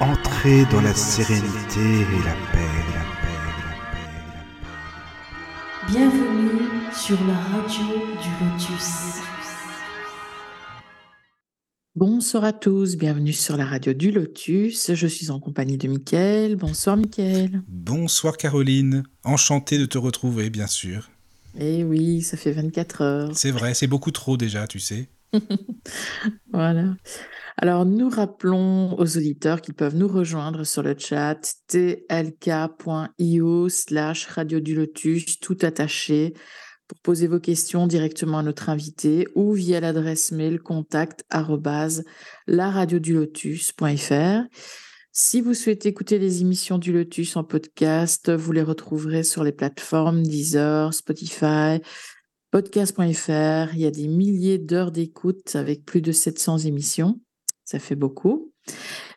Entrez dans la sérénité et la paix, la paix, la paix, la paix. Bienvenue sur la radio du Lotus. Bonsoir à tous, bienvenue sur la radio du Lotus. Je suis en compagnie de Mickaël. Bonsoir Mickaël. Bonsoir Caroline, enchanté de te retrouver bien sûr. Eh oui, ça fait 24 heures. C'est vrai, c'est beaucoup trop déjà, tu sais. Voilà. Alors, nous rappelons aux auditeurs qu'ils peuvent nous rejoindre sur le chat tlk.io slash radio du lotus, tout attaché, pour poser vos questions directement à notre invité ou via l'adresse mail contact laradiodulotus.fr. Si vous souhaitez écouter les émissions du Lotus en podcast, vous les retrouverez sur les plateformes Deezer, Spotify, podcast.fr. Il y a des milliers d'heures d'écoute avec plus de 700 émissions. Ça fait beaucoup.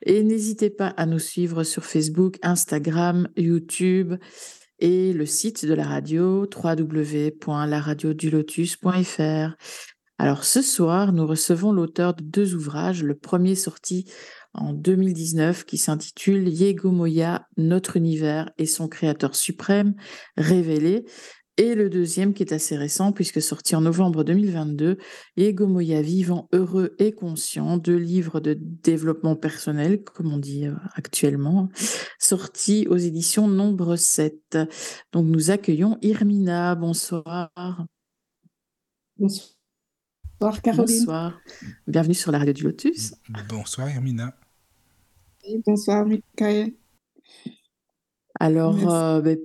Et n'hésitez pas à nous suivre sur Facebook, Instagram, YouTube et le site de la radio www.laradiodulotus.fr. Alors ce soir, nous recevons l'auteur de deux ouvrages. Le premier sorti en 2019 qui s'intitule Yego Moya, Notre univers et son créateur suprême révélé. Et le deuxième qui est assez récent puisque sorti en novembre 2022, Yego Moya vivant, heureux et conscient, deux livres de développement personnel, comme on dit euh, actuellement, sorti aux éditions Nombre 7. Donc nous accueillons Irmina. Bonsoir. Bonsoir Caroline. Bonsoir. Bienvenue sur la radio du Lotus. Bonsoir Hermina. Et bonsoir Michael. Alors, euh, ben,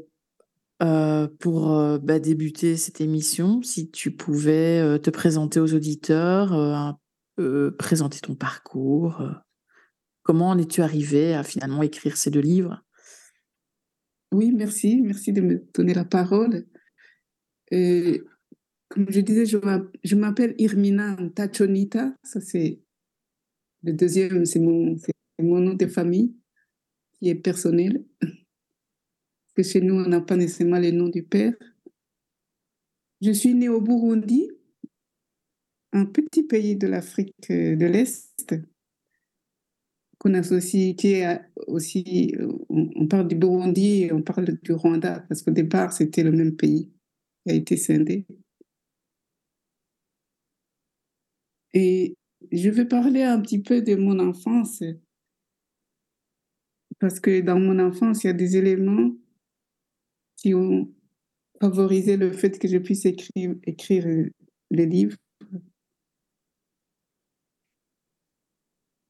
euh, pour euh, bah, débuter cette émission, si tu pouvais euh, te présenter aux auditeurs, présenter ton parcours, comment en es-tu arrivé à finalement écrire ces deux livres? Oui, merci. Merci de me donner la parole. Comme je disais, je m'a- je m'appelle Irmina Tachonita. Ça, c'est le deuxième, c'est mon nom de famille qui est personnel. Que chez nous, on n'a pas nécessairement le nom du père. Je suis née au Burundi, un petit pays de l'Afrique de l'Est, qu'on associe, aussi, on, on parle du Burundi et on parle du Rwanda, parce qu'au départ, c'était le même pays qui a été scindé. Et je vais parler un petit peu de mon enfance, parce que dans mon enfance, il y a des éléments qui ont favorisé le fait que je puisse écrire, écrire les livres.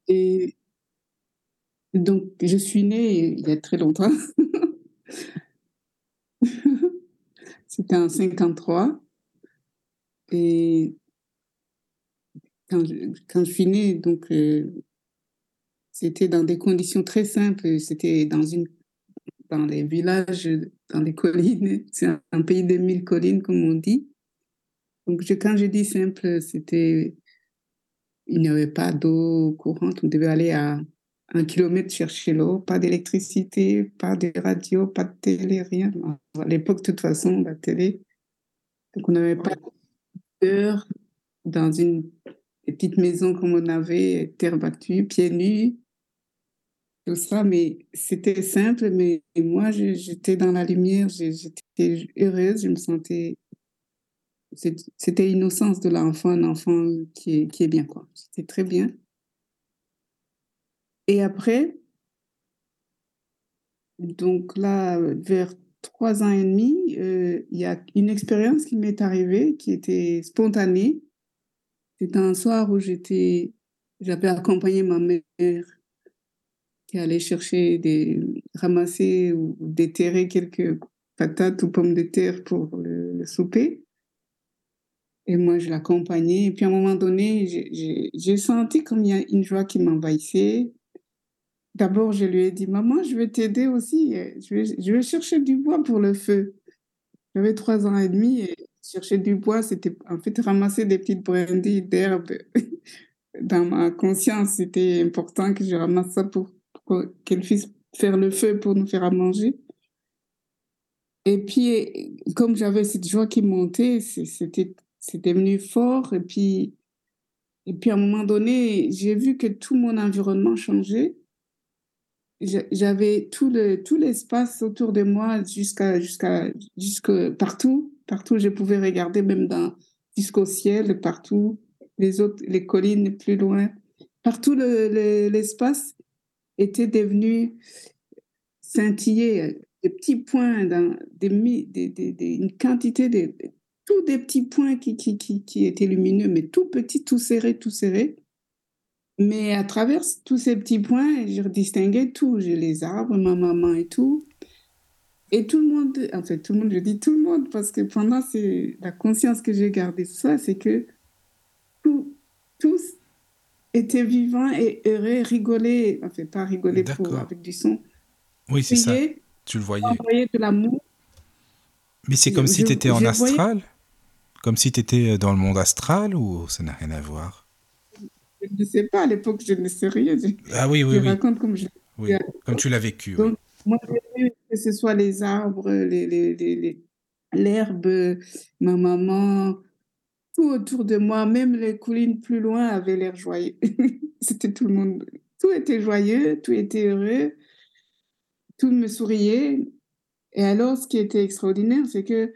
Et donc, je suis née il y a très longtemps. C'était en 53. Et quand je, quand je suis née, donc, euh, c'était dans des conditions très simples. C'était dans, dans les villages, dans les collines. C'est un, pays de mille collines, comme on dit. Donc, quand je dis simple, c'était. Il n'y avait pas d'eau courante. On devait aller à un kilomètre chercher l'eau. Pas d'électricité, pas de radio, pas de télé, rien. À l'époque, de toute façon, la télé. Donc, on n'avait pas d'heure dans une petite maison comme on avait, terre battue, pieds nus, tout ça. Mais c'était simple. Mais moi, j'étais dans la lumière, j'étais heureuse, je me sentais. C'était l'innocence de l'enfant, un enfant qui est, qui est bien, quoi. C'était très bien. Et après, donc là, vers trois ans et demi, euh, il y a une expérience qui m'est arrivée qui était spontanée. C'était un soir où j'étais, j'avais accompagné ma mère qui allait chercher des, ramasser ou déterrer quelques patates ou pommes de terre pour le, souper. Et moi, je l'accompagnais. Et puis, à un moment donné, j'ai- senti comme il y a une joie qui m'envahissait. D'abord, je lui ai dit, maman, je vais t'aider aussi. Je vais, je vais chercher du bois pour le feu. J'avais trois ans et demi et chercher du bois, c'était en fait ramasser des petites brindilles d'herbe. Dans ma conscience, c'était important que je ramasse ça pour qu'elle puisse faire le feu pour nous faire à manger. Et puis, comme j'avais cette joie qui montait, c'était c'était venu fort. Et puis, et puis, à un moment donné, j'ai vu que tout mon environnement changeait. j'avais tout le tout l'espace autour de moi jusqu'à jusqu'à jusque partout partout je pouvais regarder même jusqu'au ciel partout les autres les collines plus loin partout l'espace le, était devenu scintillé des petits points des, des, des, une quantité de tous des petits points qui, qui, qui, qui étaient lumineux mais tout petits tout serré tout serré mais à travers tous ces petits points, je distinguais tout. J'ai les arbres, ma maman et tout. Et tout le monde, en fait, tout le monde, je dis tout le monde, parce que pendant la conscience que j'ai gardée ça, c'est que tout, tous étaient vivants et heureux, rigolaient, enfin pas rigoler pour, avec du son. Oui, c'est ça. Tu le voyais. Envoyer de l'amour. Mais c'est comme si tu étais en astral Comme si tu étais dans le monde astral ou ça n'a rien à voir? Je ne sais pas, à l'époque, je ne sais rien. Je, ah oui, oui, je oui. raconte comme je oui, comme tu l'as vécu. Donc, moi, j'ai vu que ce soit les arbres, les, les, les, l'herbe, ma maman, tout autour de moi, même les collines plus loin avaient l'air joyeux. C'était tout le monde. Tout était joyeux, tout était heureux, tout me souriait. Et alors, ce qui était extraordinaire, c'est que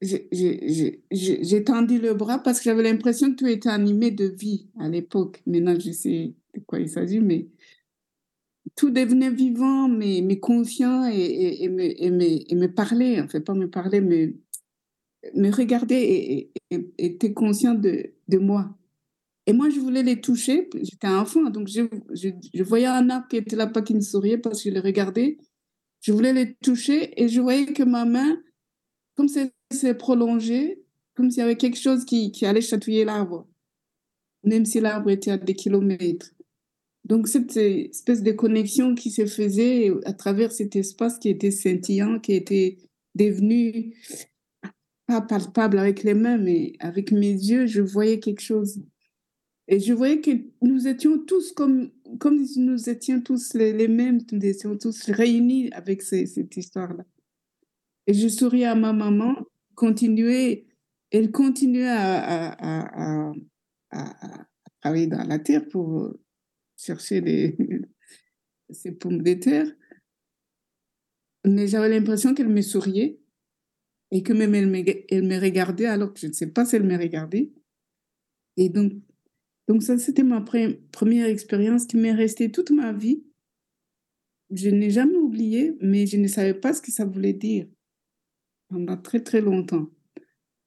j'ai tendu le bras parce que j'avais l'impression que tout était animé de vie à l'époque. Maintenant, je sais de quoi il s'agit, mais tout devenait vivant, mais, mais conscient et, et, et, me, et, me, et me parler, en fait, pas me parler, mais me regarder et, était conscient de, de moi. Et moi, je voulais les toucher. J'étais enfant, donc je, je, voyais un arbre qui était là-bas qui me souriait parce que je le regardais. Je voulais les toucher et je voyais que ma main, comme s'est prolongé, comme s'il y avait quelque chose qui, qui allait chatouiller l'arbre, même si l'arbre était à des kilomètres. Donc, cette espèce de connexion qui se faisait à travers cet espace qui était scintillant, qui était devenu pas palpable avec les mains, mais avec mes yeux, je voyais quelque chose. Et je voyais que nous étions tous comme, comme nous étions tous les, mêmes, nous étions tous réunis avec cette histoire-là. Et je souris à ma maman continuer, elle continuait à, à, travailler dans la terre pour chercher les, ses pommes de terre. Mais j'avais l'impression qu'elle me souriait et que même elle me, regardait alors que je ne sais pas si elle me regardait. Et donc, donc ça, c'était ma première expérience qui m'est restée toute ma vie. Je n'ai jamais oublié, mais je ne savais pas ce que ça voulait dire pendant très très longtemps.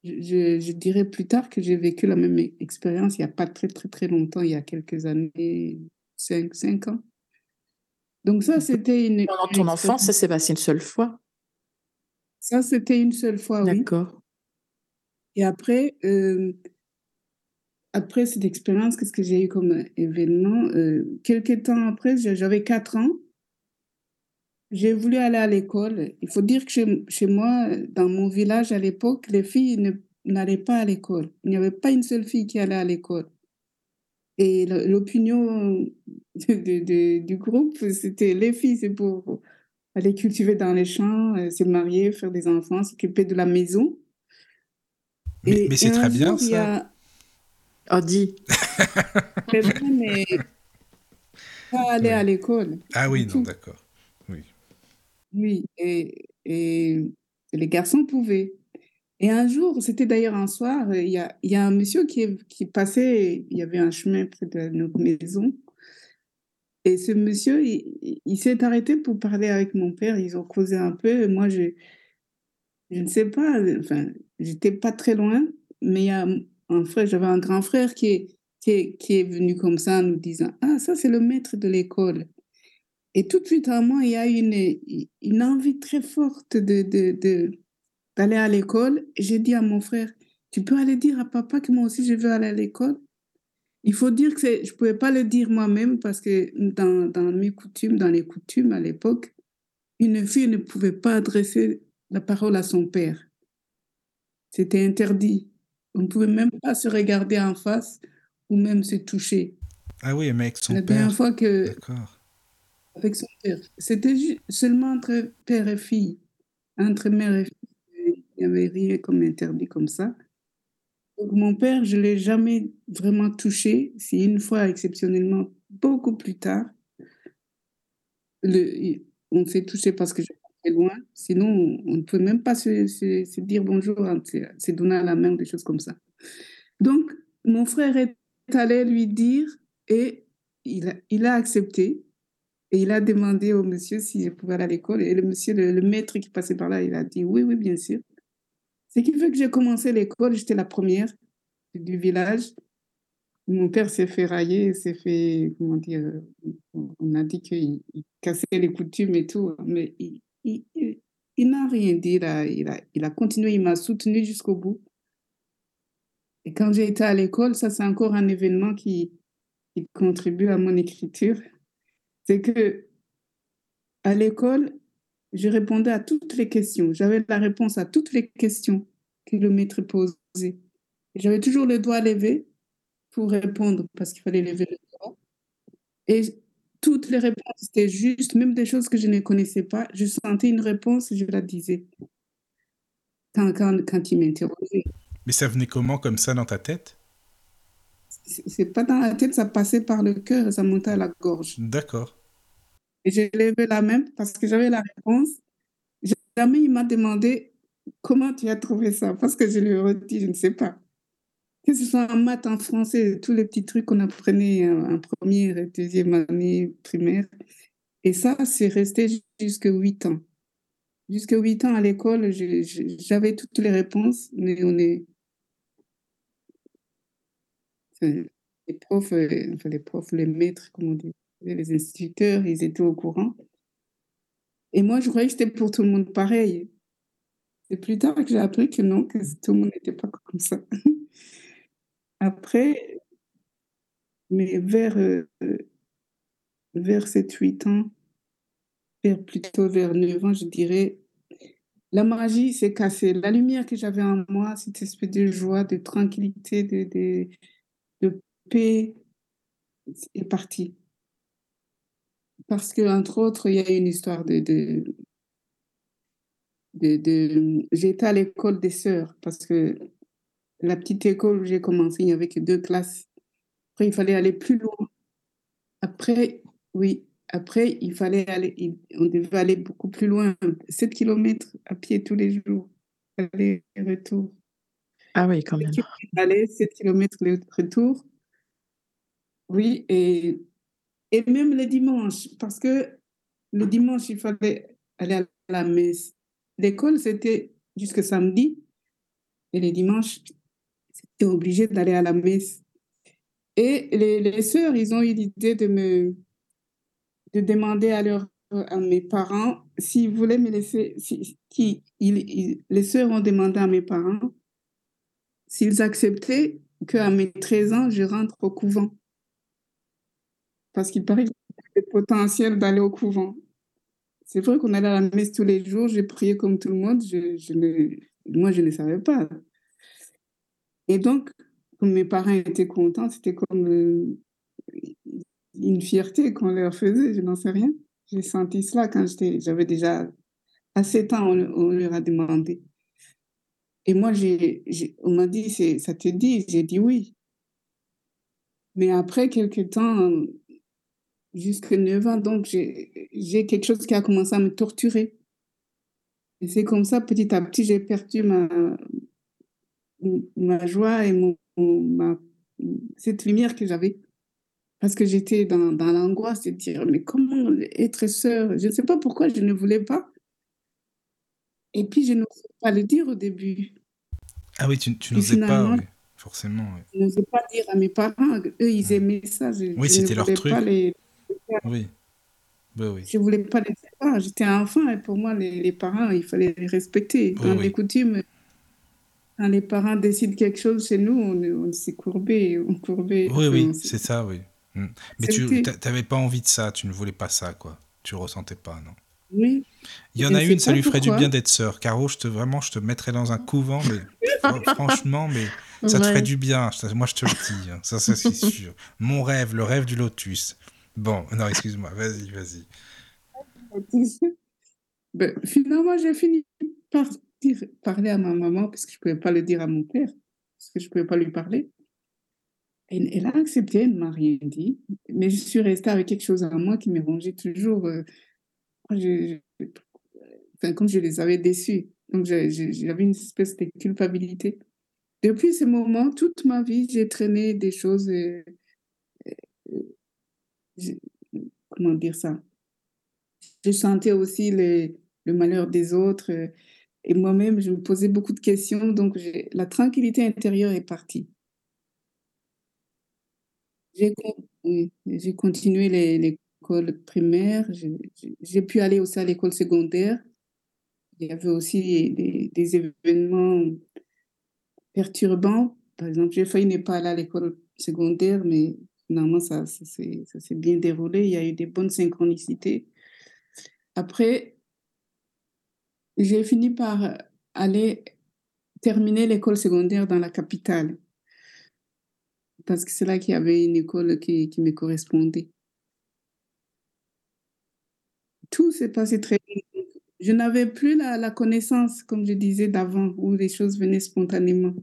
Je, je, dirais plus tard que j'ai vécu la même expérience il n'y a pas très très très longtemps, il y a quelques années, 5, cinq ans. Donc ça, c'était une... Pendant ton enfance, ça s'est passé une seule fois Ça, c'était une seule fois, oui. D'accord. Et après, euh, après cette expérience, qu'est-ce que j'ai eu comme événement euh, Quelques temps après, j'avais 4 ans. J'ai voulu aller à l'école. Il faut dire que chez, chez, moi, dans mon village à l'époque, les filles n'allaient pas à l'école. Il n'y avait pas une seule fille qui allait à l'école. Et l'opinion du groupe, c'était les filles, c'est pour aller cultiver dans les champs, euh, se marier, faire des enfants, s'occuper de la maison. Mais, mais c'est très bien ça. A... Oh, très bien, mais pas aller oui. à l'école. Ah oui, non, d'accord. Oui. Oui, et, et, les garçons pouvaient. Et un jour, c'était d'ailleurs un soir, il y a, il y a un monsieur qui, qui passait, il y avait un chemin près de notre maison. Et ce monsieur, il, s'est arrêté pour parler avec mon père. Ils ont causé un peu. Moi, je, ne sais pas, enfin, j'étais pas très loin, mais il y a un frère, j'avais un grand frère qui est, venu comme ça en nous disant Ah, ça, c'est le maître de l'école. Et tout de suite, en moi, il y a une, envie très forte de, de, de, d'aller à l'école. J'ai dit à mon frère, tu peux aller dire à papa que moi aussi, je veux aller à l'école? Il faut dire que je ne pouvais pas le dire moi-même parce que dans, dans mes coutumes, dans les coutumes à l'époque, une fille ne pouvait pas adresser la parole à son père. C'était interdit. On ne pouvait même pas se regarder en face ou même se toucher. Ah oui, mais avec son la père. dernière fois que... D'accord avec son père. C'était seulement entre père et fille. Entre mère et fille, il n'y avait rien comme interdit comme ça. Mon père, je ne l'ai jamais vraiment touché. C'est une fois, exceptionnellement, beaucoup plus tard, on s'est touché parce que j'étais loin. Sinon, on ne peut même pas se, dire bonjour, se donner la main, des choses comme ça. Donc, mon frère est allé lui dire et il a accepté. Et il a demandé au monsieur si je pouvais aller à l'école. Et le monsieur, le, maître qui passait par là, il a dit oui, oui, bien sûr. Ce qui fait que j'ai commencé l'école, j'étais la première du village. Mon père s'est fait railler, s'est fait, comment dire, on a dit qu'il cassait les coutumes et tout, mais il, n'a rien dit. Il, a, continué, il m'a soutenu jusqu'au bout. Et quand j'ai été à l'école, ça c'est encore un événement qui contribue à mon écriture. C'est que à l'école, je répondais à toutes les questions. J'avais la réponse à toutes les questions que le maître posait. J'avais toujours le doigt levé pour répondre parce qu'il fallait lever le doigt. Et toutes les réponses étaient justes, même des choses que je ne connaissais pas. Je sentais une réponse, je la disais quand, quand, quand il m'interrogeait. Mais ça venait comment, comme ça, dans ta tête? C'est pas dans la tête, ça passait par le cœur et ça montait à la gorge. D'accord. Et j'ai levé la main parce que j'avais la réponse. Jamais il m'a demandé comment tu as trouvé ça, parce que je lui ai dit, je ne sais pas que ce soit en maths, en français, tous les petits trucs qu'on apprenait en première et deuxième année primaire. Et ça, c'est resté jusqu'à 8 ans. Jusqu'à 8 ans à l'école, j'avais toutes les réponses, mais on est. les profs, euh, enfin les profs, les maîtres, comme on dit, les instituteurs, ils étaient au courant. Et moi, je croyais que c'était pour tout le monde pareil. C'est plus tard que j'ai appris que non, que tout le monde n'était pas comme ça. Après, mais vers, euh, vers 7-8 ans, vers, plutôt vers 9 ans, je dirais, la magie s'est cassée. La lumière que j'avais en moi, cette espèce de joie, de tranquillité, de, de, de paix, est partie. Parce que, entre autres, il y a une histoire de, de, de, de j'étais à l'école des sœurs parce que la petite école où j'ai commencé, il n'y avait que deux classes. Après, il fallait aller plus loin. Après, oui, après, il fallait aller, on devait aller beaucoup plus loin, 7 km à pied tous les jours, aller et retour. Ah oui, quand même. Aller 7 km le retour. Oui, et, et même le dimanche, parce que le dimanche, il fallait aller à la messe. L'école, c'était jusque samedi, et les dimanches, obligé d'aller à la messe. Et les, sœurs, ils ont eu l'idée de me de demander à, leur, à mes parents s'ils voulaient me laisser. Qui, les sœurs ont demandé à mes parents s'ils acceptaient qu'à mes 13 ans, je rentre au couvent. Parce qu'il paraît que j'ai le potentiel d'aller au couvent. C'est vrai qu'on allait à la messe tous les jours, j'ai prié comme tout le monde, je, moi je ne savais pas. Et donc, comme mes parents étaient contents, c'était comme euh, une fierté qu'on leur faisait, je n'en sais rien. J'ai senti cela quand j'avais déjà à 7 ans, on, leur a demandé. Et moi, j'ai, on m'a dit, ça te dit? J'ai dit oui. Mais après quelques temps, jusqu'à 9 ans, donc j'ai quelque chose qui a commencé à me torturer. Et c'est comme ça, petit à petit, j'ai perdu ma, ma joie et mon, ma, cette lumière que j'avais. Parce que j'étais dans, dans l'angoisse de dire, mais comment être sœur Je ne sais pas pourquoi je ne voulais pas. Et puis, je n'osais pas le dire au début. Ah oui, tu, tu n'osais pas, forcément. Je n'osais pas dire à mes parents. Eux, ils aimaient ça. oui, c'était leur truc. Les... Oui. Bah oui. Je ne voulais pas les faire. J'étais enfant et pour moi, les, les, parents, il fallait les respecter. Dans les coutumes, quand les parents décident quelque chose chez nous, on, on s'est courbé, on courbait. Oui, oui, c'est ça, oui. Mm. Mais tu n'avais pas envie de ça, tu ne voulais pas ça, quoi. Tu ressentais pas, non Oui. Il y en a une, ça lui ferait du bien d'être sœur. Caro, je te, vraiment, je te mettrais dans un couvent, mais franchement, mais ça te ferait du bien. Moi, je te le dis, hein. ça, ça c'est sûr. Mon rêve, le rêve du lotus. Bon, non, excuse-moi, vas-y, vas-y. Ben, finalement, j'ai fini par parler à ma maman parce que je ne pouvais pas le dire à mon père, parce que je ne pouvais pas lui parler. Et, elle a accepté, elle ne m'a rien dit, mais je suis restée avec quelque chose en moi qui me rongeait toujours. Euh, enfin, comme je les avais déçus. Donc, j'avais une espèce de culpabilité. Depuis ce moment, toute ma vie, j'ai traîné des choses. Euh, euh, comment dire ça? Je sentais aussi le malheur des autres. Euh, et moi-même, je me posais beaucoup de questions. Donc, la tranquillité intérieure est partie. J'ai continué l'école primaire. J'ai pu aller aussi à l'école secondaire. Il y avait aussi des, des événements perturbant. Par exemple, j'ai failli ne pas aller à l'école secondaire, mais finalement, ça, ça s'est bien déroulé. Il y a eu des bonnes synchronicités. Après, j'ai fini par aller terminer l'école secondaire dans la capitale. Parce que c'est là qu'il y avait une école qui, qui me correspondait. Tout s'est passé très bien je n'avais plus la, connaissance, comme je disais d'avant, où les choses venaient spontanément.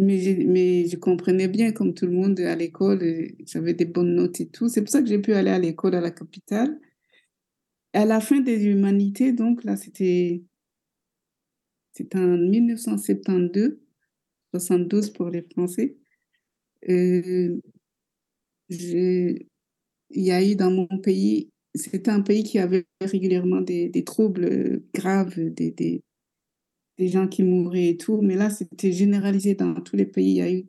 Mais je, comprenais bien, comme tout le monde, à l'école, j'avais des bonnes notes et tout. C'est pour ça que j'ai pu aller à l'école à la capitale. À la fin des humanités, donc là, c'était en 1972, 72 pour les Français. Euh, il y a eu dans mon pays c'était un pays qui avait régulièrement des, troubles euh, graves, des, des, gens qui mouraient et tout. Mais là, c'était généralisé dans tous les pays. Il y a eu,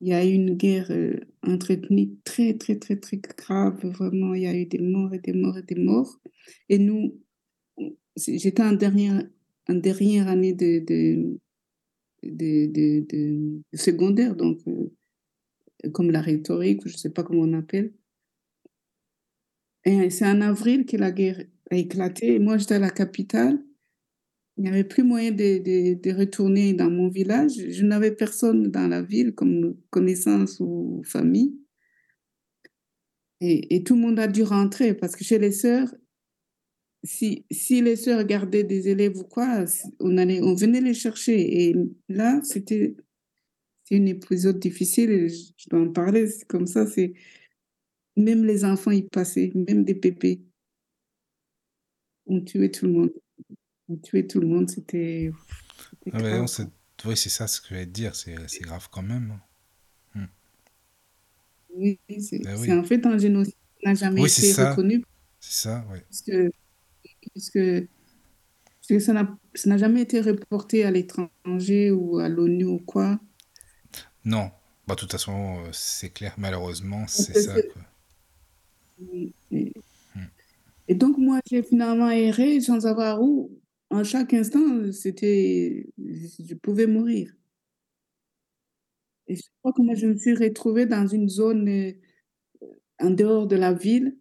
il y a eu une guerre euh, entretenue très, très, très, très grave. Vraiment, il y a eu des morts et des morts et des morts. Et nous, j'étais en dernière, en dernière année de, de, de, de, secondaire, donc euh, comme la rhétorique, je ne sais pas comment on appelle. Et c'est en avril que la guerre a éclaté. Et moi, j'étais à la capitale. Il n'y avait plus moyen de, de, retourner dans mon village. Je n'avais personne dans la ville comme connaissance ou famille. Et, tout le monde a dû rentrer parce que chez les sœurs, si, si les sœurs gardaient des élèves ou quoi, on, allait, on venait les chercher. Et là, c'était une épisode difficile. Je dois en parler comme ça. C'est même les enfants y passaient, même des pépés. On tuait tout le monde. Tuait tout le monde, c'était. Ah oui, c'est ça ce que je vais te dire, c'est grave quand même. Hmm. Oui, c'est ben en fait un génocide qui n'a jamais été reconnu. C'est ça, oui. Parce que, ça n'a jamais été reporté à l'étranger ou à l'ONU ou quoi. Non, bah, de toute façon, euh, c'est clair, malheureusement, c'est ça. Quoi. Et, donc, moi, j'ai finalement erré sans savoir où. En chaque instant, c'était, je pouvais mourir. Et je crois que moi, je me suis retrouvée dans une zone euh, en dehors de la ville.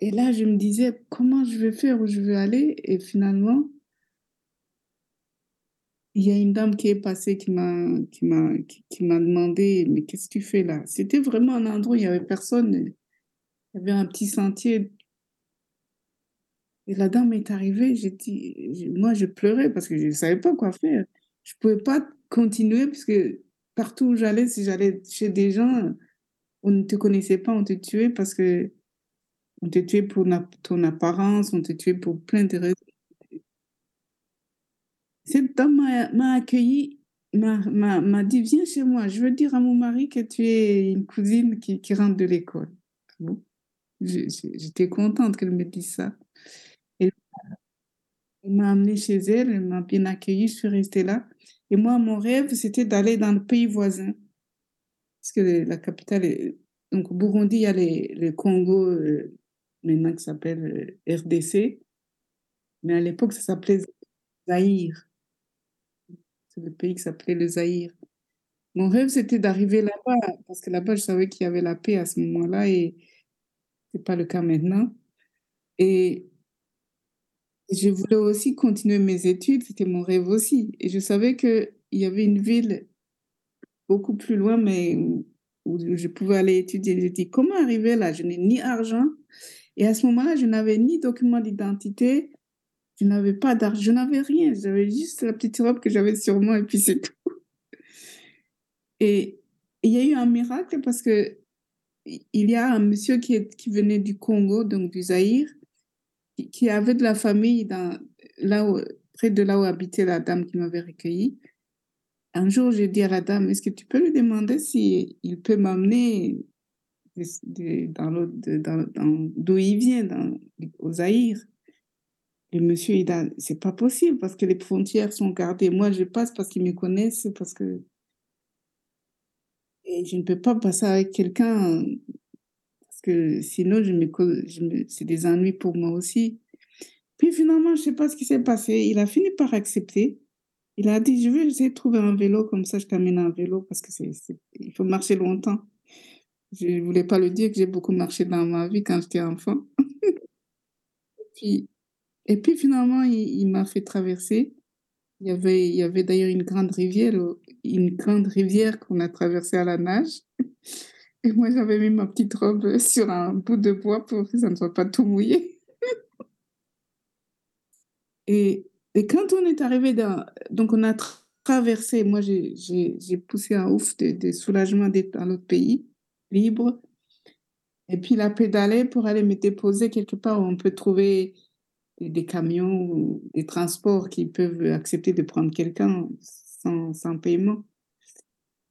Et là, je me disais, comment je vais faire, où je vais aller? Et finalement, il y a une dame qui est passée qui m'a qui m'a qui, m'a demandé mais qu'est-ce que tu fais là? C'était vraiment un endroit où il y avait personne. Il y avait un petit sentier. Et la dame est arrivée, j'ai moi je pleurais parce que je ne savais pas quoi faire. Je ne pouvais pas continuer parce que partout où j'allais, si j'allais chez des gens, on ne te connaissait pas, on te tuait parce que on te tuait pour ton apparence, on te tuait pour plein de raisons. Cette dame m'a accueilli, m'a dit, viens chez moi, je veux dire à mon mari que tu es une cousine qui, qui rentre de l'école. Bon? J'étais contente qu'elle me dise ça. M'a amenée chez elle, elle m'a bien accueillie, je suis restée là. Et moi, mon rêve, c'était d'aller dans le pays voisin. Parce que la capitale est... Donc, au Burundi, il y a le Congo, euh, maintenant qui s'appelle euh, RDC. Mais à l'époque, ça s'appelait Zaïre. C'est le pays qui s'appelait le Zaïre. Mon rêve, c'était d'arriver là-bas, parce que là-bas, je savais qu'il y avait la paix à ce moment-là. Et c'est pas le cas maintenant. Et je voulais aussi continuer mes études, c'était mon rêve aussi. Et je savais qu'il y avait une ville beaucoup plus loin, mais où je pouvais aller étudier. J'ai dit, comment arriver là? Je n'ai ni argent. Et à ce moment-là, je n'avais ni document d'identité, je n'avais pas d'argent, je n'avais rien. J'avais juste la petite robe que j'avais sur moi et puis c'est tout. Et il y a eu un miracle parce que il y a un monsieur qui, qui venait du Congo, donc du Zaïre, qui, avait de la famille là près de là où habitait la dame qui m'avait recueilli. Un jour, j'ai dit à la dame, est-ce que tu peux lui demander s'il il peut m'amener dans d'où il vient, dans, au Zaïre Le monsieur, il a, c'est pas possible parce que les frontières sont gardées. Moi, je passe parce qu'ils me connaissent, parce que et je ne peux pas passer avec quelqu'un sinon, c'est des ennuis pour moi aussi. Puis finalement, je ne sais pas ce qui s'est passé. Il a fini par accepter. Il a dit, je vais essayer de trouver un vélo, comme ça je t'amène un vélo parce que c'est, il faut marcher longtemps. Je ne voulais pas le dire que j'ai beaucoup marché dans ma vie quand j'étais enfant. et, puis, finalement, il, m'a fait traverser. Il y avait, d'ailleurs une grande rivière qu'on a traversée à la nage. Et moi, j'avais mis ma petite robe sur un bout de bois pour que ça ne soit pas tout mouillé. et, et, quand on est arrivé dans... Donc, on a traversé, moi, j'ai poussé un ouf de, soulagement d'être dans l'autre pays, libre. Et puis, la pédalé pour aller me déposer quelque part où on peut trouver des camions ou des transports qui peuvent accepter de prendre quelqu'un sans, sans, paiement.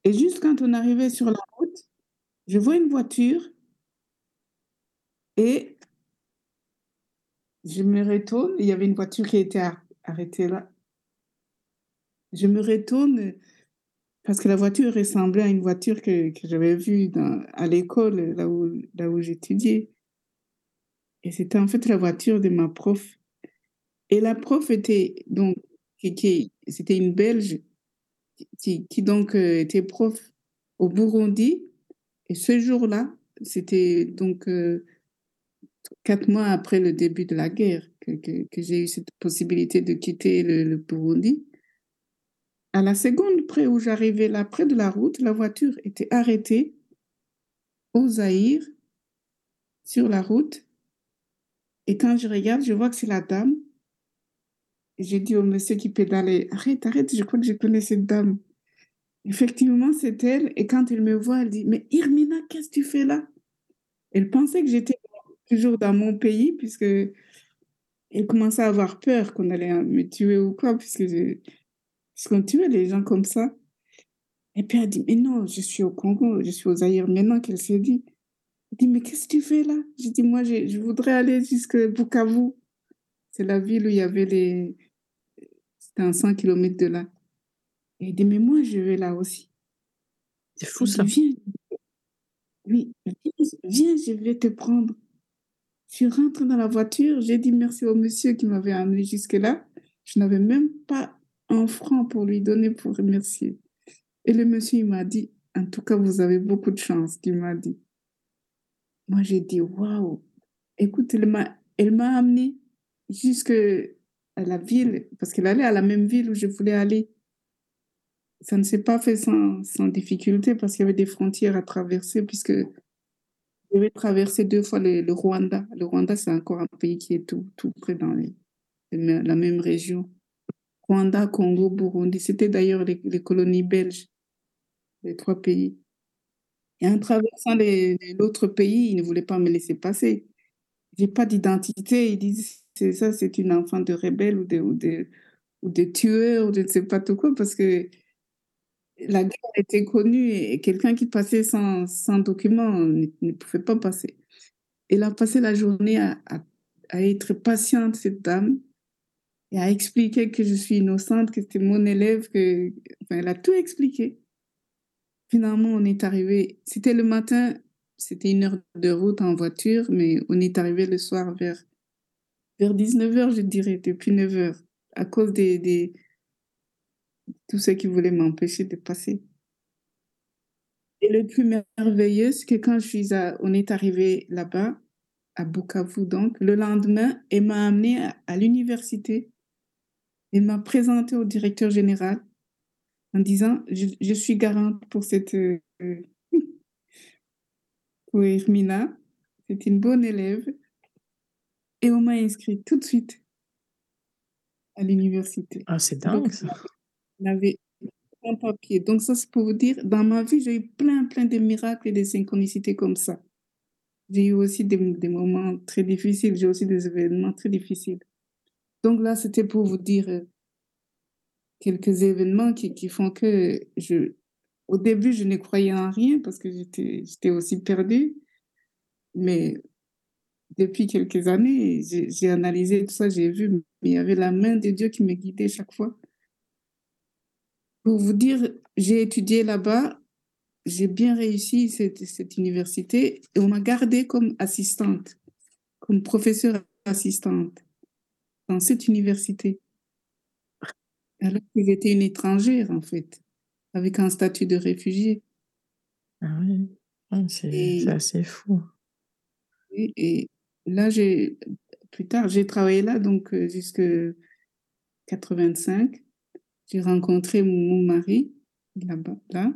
Et juste quand on arrivait sur la je vois une voiture et je me retourne. Il y avait une voiture qui était arrêtée là. Je me retourne parce que la voiture ressemblait à une voiture que, j'avais vue à l'école, là où, là où j'étudiais. Et c'était en fait la voiture de ma prof. Et la prof était donc, qui, qui c'était une Belge qui, qui donc euh, était prof au Burundi. Et ce jour-là, c'était donc euh, quatre mois après le début de la guerre que, j'ai eu cette possibilité de quitter le, le, Burundi. À la seconde près où j'arrivais là, près de la route, la voiture était arrêtée au Zaïre, sur la route. Et quand je regarde, je vois que c'est la dame j'ai dit au monsieur qui pédalait, arrête, arrête, je crois que je connais cette dame. Effectivement, c'est elle. Et quand elle me voit, elle dit, mais Irmina, qu'est-ce que tu fais là? Elle pensait que j'étais toujours dans mon pays, puisque elle commençait à avoir peur qu'on allait me tuer ou quoi, puisque puisqu'on tuait les gens comme ça. Et puis elle dit, mais non, je suis au Congo, je suis aux Zaïre. Maintenant qu'elle s'est dit, elle dit, mais qu'est-ce que tu fais là? J'ai dit, moi, je, je voudrais aller jusqu'à Bukavu. C'est la ville où il y avait les, c'était à 100 km de là. Et mais moi, je vais là aussi. C'est fou ça. Viens. Oui, viens, je vais te prendre. Je rentre dans la voiture, j'ai dit merci au monsieur qui m'avait amené jusque-là. Je n'avais même pas un franc pour lui donner pour remercier. Et le monsieur, il m'a dit, en tout cas, vous avez beaucoup de chance, qu'il m'a dit. Moi, j'ai dit, waouh. Écoute, elle m'a, elle m'a amené jusque à la ville, parce qu'elle allait à la même ville où je voulais aller. Ça ne s'est pas fait sans, sans difficulté parce qu'il y avait des frontières à traverser, puisque je devais traverser deux fois le, Rwanda. Le Rwanda, c'est encore un pays qui est tout, tout près dans la même région. Rwanda, Congo, Burundi. C'était d'ailleurs les, colonies belges, les trois pays. Et en traversant l'autre pays, ils ne voulaient pas me laisser passer. J'ai pas d'identité. Ils disent c'est ça, c'est une enfant de rebelle ou de, ou de, ou de tueur ou ne sais pas tout quoi, parce que la guerre était connue et quelqu'un qui passait sans, sans document ne, pouvait pas passer. Elle a passé la journée à, à, être patiente, cette dame, et à expliquer que je suis innocente, que c'était mon élève, que, enfin, elle a tout expliqué. Finalement, on est arrivé, c'était le matin, c'était une heure de route en voiture, mais on est arrivé le soir vers vers 19h, je dirais, depuis 9h, à cause des tous ceux qui voulaient m'empêcher de passer. Et le plus merveilleux, c'est que quand je suis à, on est arrivé là-bas, à Bukavu, donc, le lendemain, elle m'a amené à, à l'université. Elle m'a présenté au directeur général en disant Je, je suis garante pour cette. Euh, pour Irmina. C'est une bonne élève. Et on m'a inscrit tout de suite à l'université. Ah, c'est dingue ça. On avait un papier. Donc ça, c'est pour vous dire, dans ma vie, j'ai eu plein, plein de miracles et de synchronicités comme ça. J'ai eu aussi des, des moments très difficiles, j'ai aussi des événements très difficiles. Donc là, c'était pour vous dire euh, quelques événements qui, qui font que je, au début, je ne croyais en rien parce que j'étais aussi perdue. Mais depuis quelques années, j'ai analysé tout ça, j'ai vu, mais il y avait la main de Dieu qui me guidait chaque fois. Pour vous dire, j'ai étudié là-bas, j'ai bien réussi cette, cette université et on m'a gardée comme assistante, comme professeure assistante dans cette université. Alors que j'étais une étrangère, en fait, avec un statut de réfugié. Ah oui, ah, c'est assez fou. et là, j'ai plus tard, j'ai travaillé là, donc euh, jusque 85. J'ai rencontré mon, mari là-bas, là.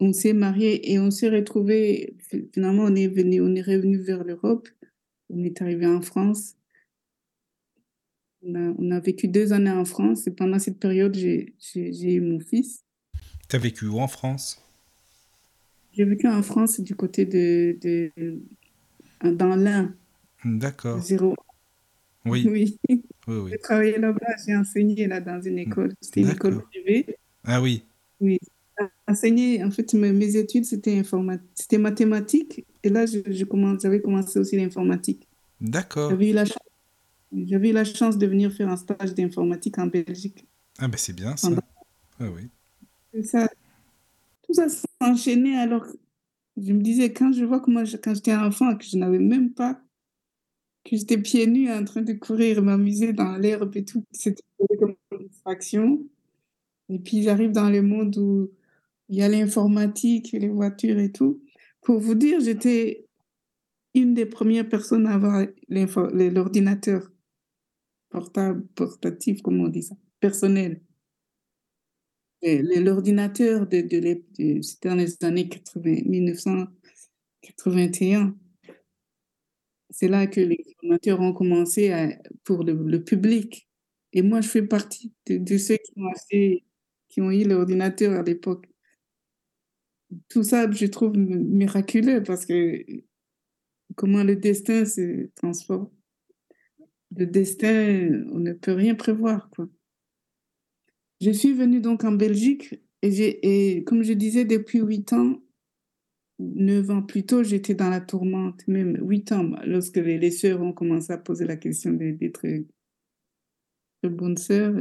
On s'est mariés et on s'est retrouvés. Finalement, on est venu, on est revenu vers l'Europe. On est arrivé en France. On a, on a, vécu deux années en France et pendant cette période, j'ai eu mon fils. Tu as vécu où en France? J'ai vécu en France du côté de, de dans l'un. D'accord. Zéro. Oui. Oui. oui, oui. J'ai travaillé là-bas, j'ai enseigné là dans une école. C'était une école privée. Ah oui. Oui. Enseigné, en fait, mes, études, c'était c'était mathématiques. Et là, je, je commence, j'avais commencé aussi l'informatique. D'accord. J'avais eu, la chance, j'avais eu la chance de venir faire un stage d'informatique en Belgique. Ah ben c'est bien ça. Ah oui. ça, tout ça s'est enchaîné alors je me disais, quand je vois comment, quand j'étais enfant, que je n'avais même pas, que j'étais pieds nus en train de courir, m'amuser dans l'herbe et tout, c'était comme une distraction. Et puis j'arrive dans le monde où il y a l'informatique, les voitures et tout. Pour vous dire, j'étais une des premières personnes à avoir l'ordinateur portable, portatif, comment on dit ça, personnel l'ordinateur de, de, c'était dans les années 80, 1981. C'est là que les ordinateurs ont commencé pour le, public. Et moi, je fais partie de, ceux qui ont, qui ont eu l'ordinateur à l'époque. Tout ça, je trouve miraculeux parce que comment le destin se transforme. Le destin, on ne peut rien prévoir. Quoi. Je suis venue donc en Belgique et, et comme je disais, depuis huit ans, neuf ans plus tôt, j'étais dans la tourmente, même huit ans, lorsque les, sœurs ont commencé à poser la question d'être de bonnes sœurs.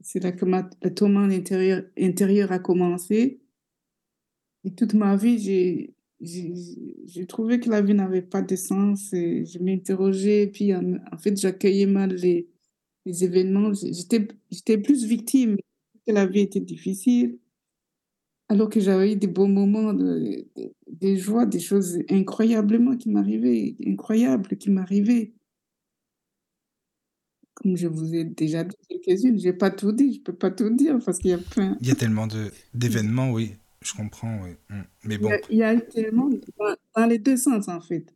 C'est là que ma, la tourmente intérieure, a commencé. Et toute ma vie, j'ai trouvé que la vie n'avait pas de sens et je m'interrogeais puis en, fait j'accueillais mal les, les événements j'étais plus victime la vie était difficile, alors que j'avais eu des beaux moments, de, des joies, des choses incroyablement qui m'arrivaient, incroyables qui m'arrivaient. Comme je vous ai déjà dit quelques-unes, je n'ai pas tout dit, je ne peux pas tout dire parce qu'il y a plein. Il y a tellement d'événements, oui, je comprends, oui. Hum, mais bon. Il y a, tellement, dans, les deux sens en fait.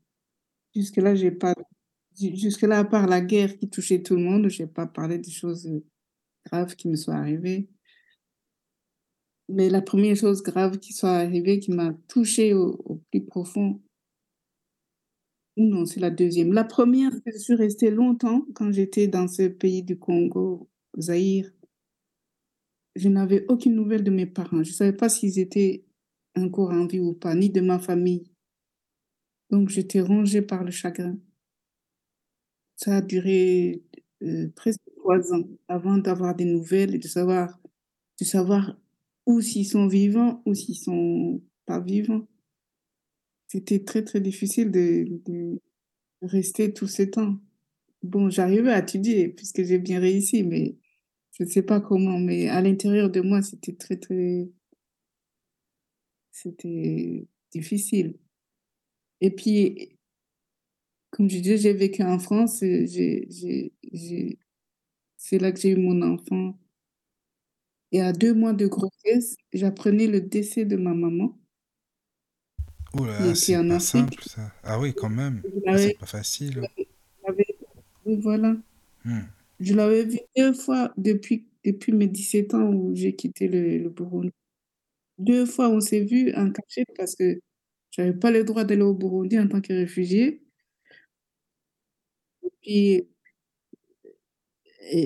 Jusque-là, j'ai pas. Jusque-là, à part la guerre qui touchait tout le monde, je n'ai pas parlé des choses graves qui me sont arrivées. Mais la première chose grave qui soit arrivée, qui m'a touchée au, plus profond, non, c'est la deuxième. La première, je suis restée longtemps quand j'étais dans ce pays du Congo, Zaïre. Je n'avais aucune nouvelle de mes parents. Je ne savais pas s'ils étaient encore en vie ou pas, ni de ma famille. Donc j'étais rongée par le chagrin. Ça a duré euh, presque trois ans avant d'avoir des nouvelles et de savoir ou s'ils sont vivants ou s'ils sont pas vivants. C'était très, très difficile de, rester tout ce temps. Bon, j'arrivais à étudier puisque j'ai bien réussi, mais je ne sais pas comment, mais à l'intérieur de moi, c'était très, très... C'était difficile. Et puis, comme je disais, j'ai vécu en France, c'est là que j'ai eu mon enfant. Et à deux mois de grossesse, j'apprenais le décès de ma maman. Oh là, c'est pas simple ça. Ah oui, quand même. C'est pas facile. Oui, voilà. Hmm. Je l'avais vu deux fois depuis depuis mes 17 ans où j'ai quitté le, le Burundi. Deux fois, on s'est vu en cachette parce que j'avais pas le droit d'aller au Burundi en tant que réfugié. Et puis,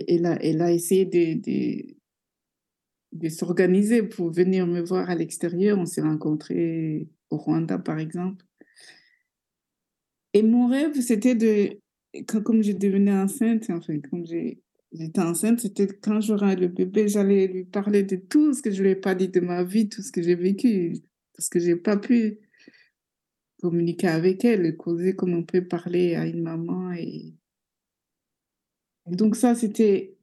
elle, a, elle a essayé de, de, de s'organiser pour venir me voir à l'extérieur. On s'est rencontrés au Rwanda, par exemple. Et mon rêve, c'était de, quand, comme j'ai devenu enceinte, enfin, comme j'étais enceinte, c'était quand j'aurai le bébé, j'allais lui parler de tout ce que je ne lui ai pas dit de ma vie, tout ce que j'ai vécu, parce que je n'ai pas pu communiquer avec elle, causer comme on peut parler à une maman. Et, donc ça, c'était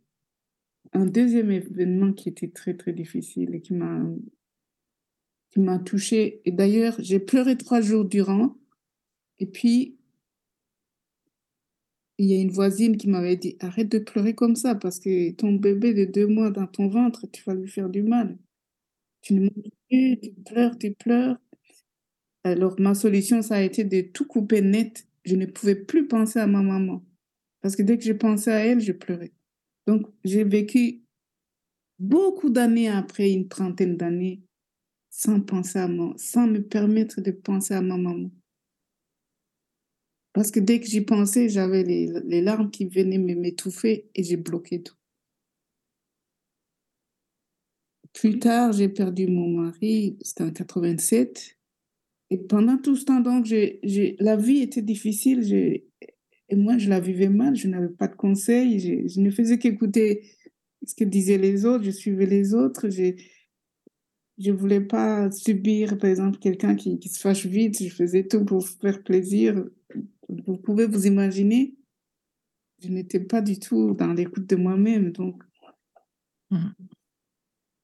un deuxième événement qui était très, très difficile et qui m'a qui touchée. Et d'ailleurs, j'ai pleuré trois jours durant. Et puis, il y a une voisine qui m'avait dit arrête de pleurer comme ça parce que ton bébé de deux mois dans ton ventre, tu vas lui faire du mal. Tu ne manges plus, tu pleures, tu pleures. Alors, ma solution, ça a été de tout couper net. Je ne pouvais plus penser à ma maman. Parce que dès que je pensais à elle, je pleurais. Donc, j'ai vécu beaucoup d'années après, une trentaine d'années, sans penser à moi, sans me permettre de penser à ma maman. Parce que dès que j'y pensais, j'avais les, les, larmes qui venaient m'étouffer et j'ai bloqué tout. Plus tard, j'ai perdu mon mari, c'était en 87. Et pendant tout ce temps, donc, la vie était difficile. Et moi, je la vivais mal, je n'avais pas de conseils, je, ne faisais qu'écouter ce que disaient les autres, je suivais les autres. Je ne voulais pas subir, par exemple, quelqu'un qui, qui se fâche vite, je faisais tout pour faire plaisir vous pouvez vous imaginer, je n'étais pas du tout dans l'écoute de moi-même. Donc, mmh.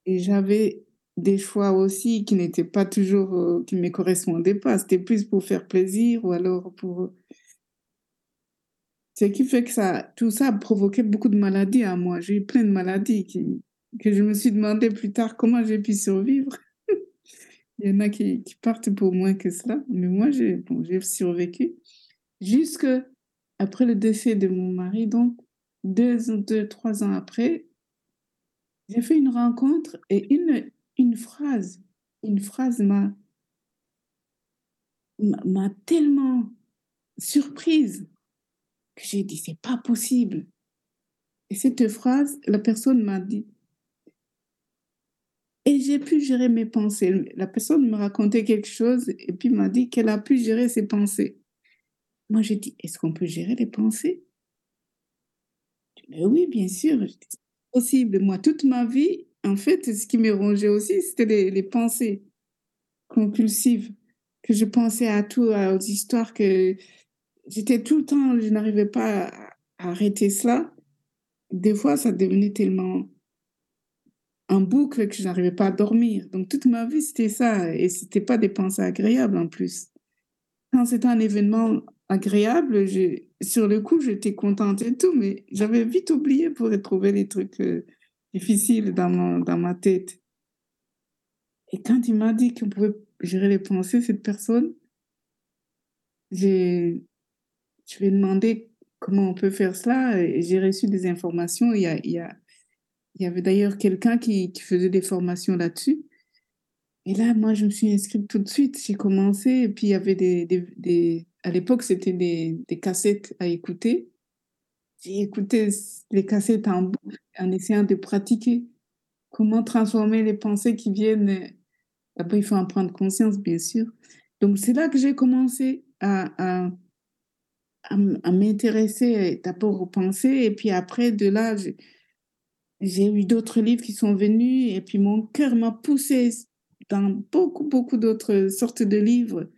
et j'avais des choix aussi qui n'étaient pas toujours, euh, qui ne me correspondaient pas. C'était plus pour faire plaisir ou alors pour. Ce qui fait que ça, tout ça a provoqué beaucoup de maladies à moi. J'ai eu plein de maladies que je me suis demandé plus tard comment j'ai pu survivre. Il y en a qui, partent pour moins que cela, mais moi, j'ai bon, survécu. Jusque après le décès de mon mari, donc deux, deux trois ans après, j'ai fait une rencontre et une, une phrase, une phrase m'a m'a tellement surprise que j'ai dit c'est pas possible. Et cette phrase, la personne m'a dit et j'ai pu gérer mes pensées. La personne me racontait quelque chose et puis m'a dit qu'elle a pu gérer ses pensées. Moi, j'ai dit, est-ce qu'on peut gérer les pensées? Mais oui, bien sûr, c'est possible. Moi, toute ma vie, en fait, ce qui me rongeait aussi, c'était les, pensées compulsives, que je pensais à tout, aux histoires, que j'étais tout le temps, je n'arrivais pas à, arrêter cela. Des fois, ça devenait tellement en boucle que je n'arrivais pas à dormir. Donc, toute ma vie, c'était ça. Et ce n'était pas des pensées agréables en plus. Quand c'était un événement agréable. Sur le coup, j'étais contente et tout, mais j'avais vite oublié pour retrouver les trucs euh, difficiles dans, dans ma tête. Et quand il m'a dit qu'on pouvait gérer les pensées, cette personne, j'ai, je lui ai demandé comment on peut faire cela j'ai reçu des informations. Il y, a, il y, avait d'ailleurs quelqu'un qui, faisait des formations là-dessus. Et là, moi, je me suis inscrite tout de suite. J'ai commencé et puis il y avait des, à l'époque, c'était des, cassettes à écouter. J'ai écouté les cassettes en en essayant de pratiquer comment transformer les pensées qui viennent. Après, il faut en prendre conscience, bien sûr. Donc, c'est là que j'ai commencé à, à, m'intéresser d'abord aux pensées. Et puis après, de là, j'ai eu d'autres livres qui sont venus. Et puis, mon cœur m'a poussé dans beaucoup, beaucoup d'autres sortes de livres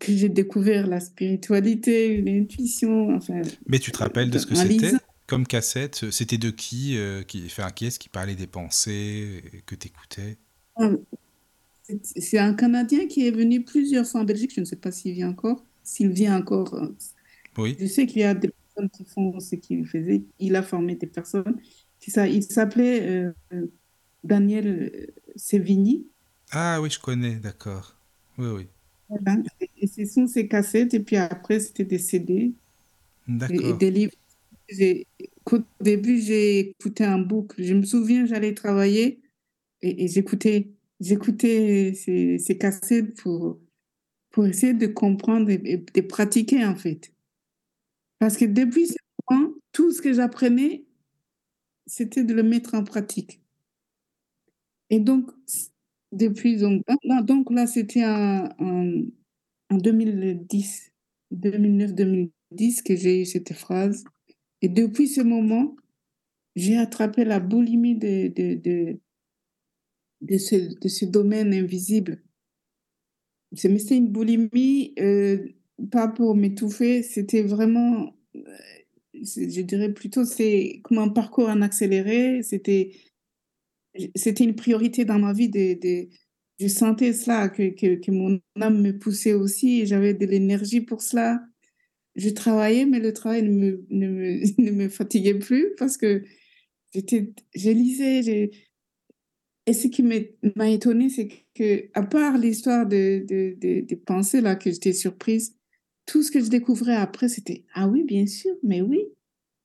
que j'ai découvert la spiritualité, l'intuition. Enfin, Mais tu te rappelles de ce que c'était comme cassette? C'était de qui, euh, qui, enfin, qui est-ce qui parlait des pensées que tu écoutais ah, C'est un Canadien qui est venu plusieurs fois en Belgique. Je ne sais pas s'il vient encore. S'il vient encore. Euh, oui. Je sais qu'il y a des personnes qui font ce qu'il faisait. Il a formé des personnes. Ça, il s'appelait euh, Daniel Sevigny. Ah oui, je connais, d'accord. Oui, oui. Et ce sont ces cassettes, et puis après, c'était des CD et, des livres. Qu'au début, j'ai écouté un boucle. Je me souviens, j'allais travailler et, j'écoutais, j'écoutais ces, ces cassettes pour, pour essayer de comprendre et, de pratiquer, en fait. Parce que depuis ce moment, tout ce que j'apprenais, c'était de le mettre en pratique. Et donc, depuis, donc, donc là c'était en, en 2010, 2009-2010 que j'ai eu cette phrase. Et depuis ce moment, j'ai attrapé la boulimie de, de, de, de, ce, de ce domaine invisible. Mais c'était une boulimie, euh, pas pour m'étouffer, c'était vraiment, euh, je dirais plutôt, c'est comme un parcours en accéléré, c'était une priorité dans ma vie de, de je sentais cela, que, que, mon âme me poussait aussi, j'avais de l'énergie pour cela. Je travaillais, mais le travail ne me, ne me, ne me fatiguait plus parce que je lisais. Et ce qui m'a étonnée, c'est que, à part l'histoire de, de, de, pensées là, que j'étais surprise, tout ce que je découvrais après, c'était Ah oui, bien sûr, mais oui,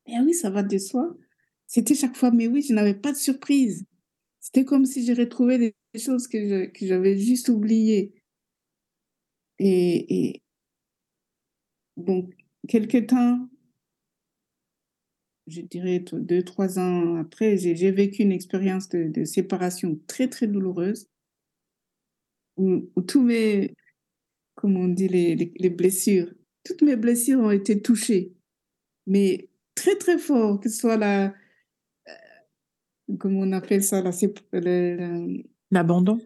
mais oui, ça va de soi. C'était chaque fois, mais oui, je n'avais pas de surprise. C'était comme si j'ai retrouvé des choses que, j'avais juste oubliées. Et, et donc, quelque temps, je dirais deux, trois ans après, j'ai vécu une expérience de, séparation très, très douloureuse, où, tous mes, comme on dit, les, les, blessures, toutes mes blessures ont été touchées, mais très, très fort, que ce soit la, comment on appelle ça, l'abandon.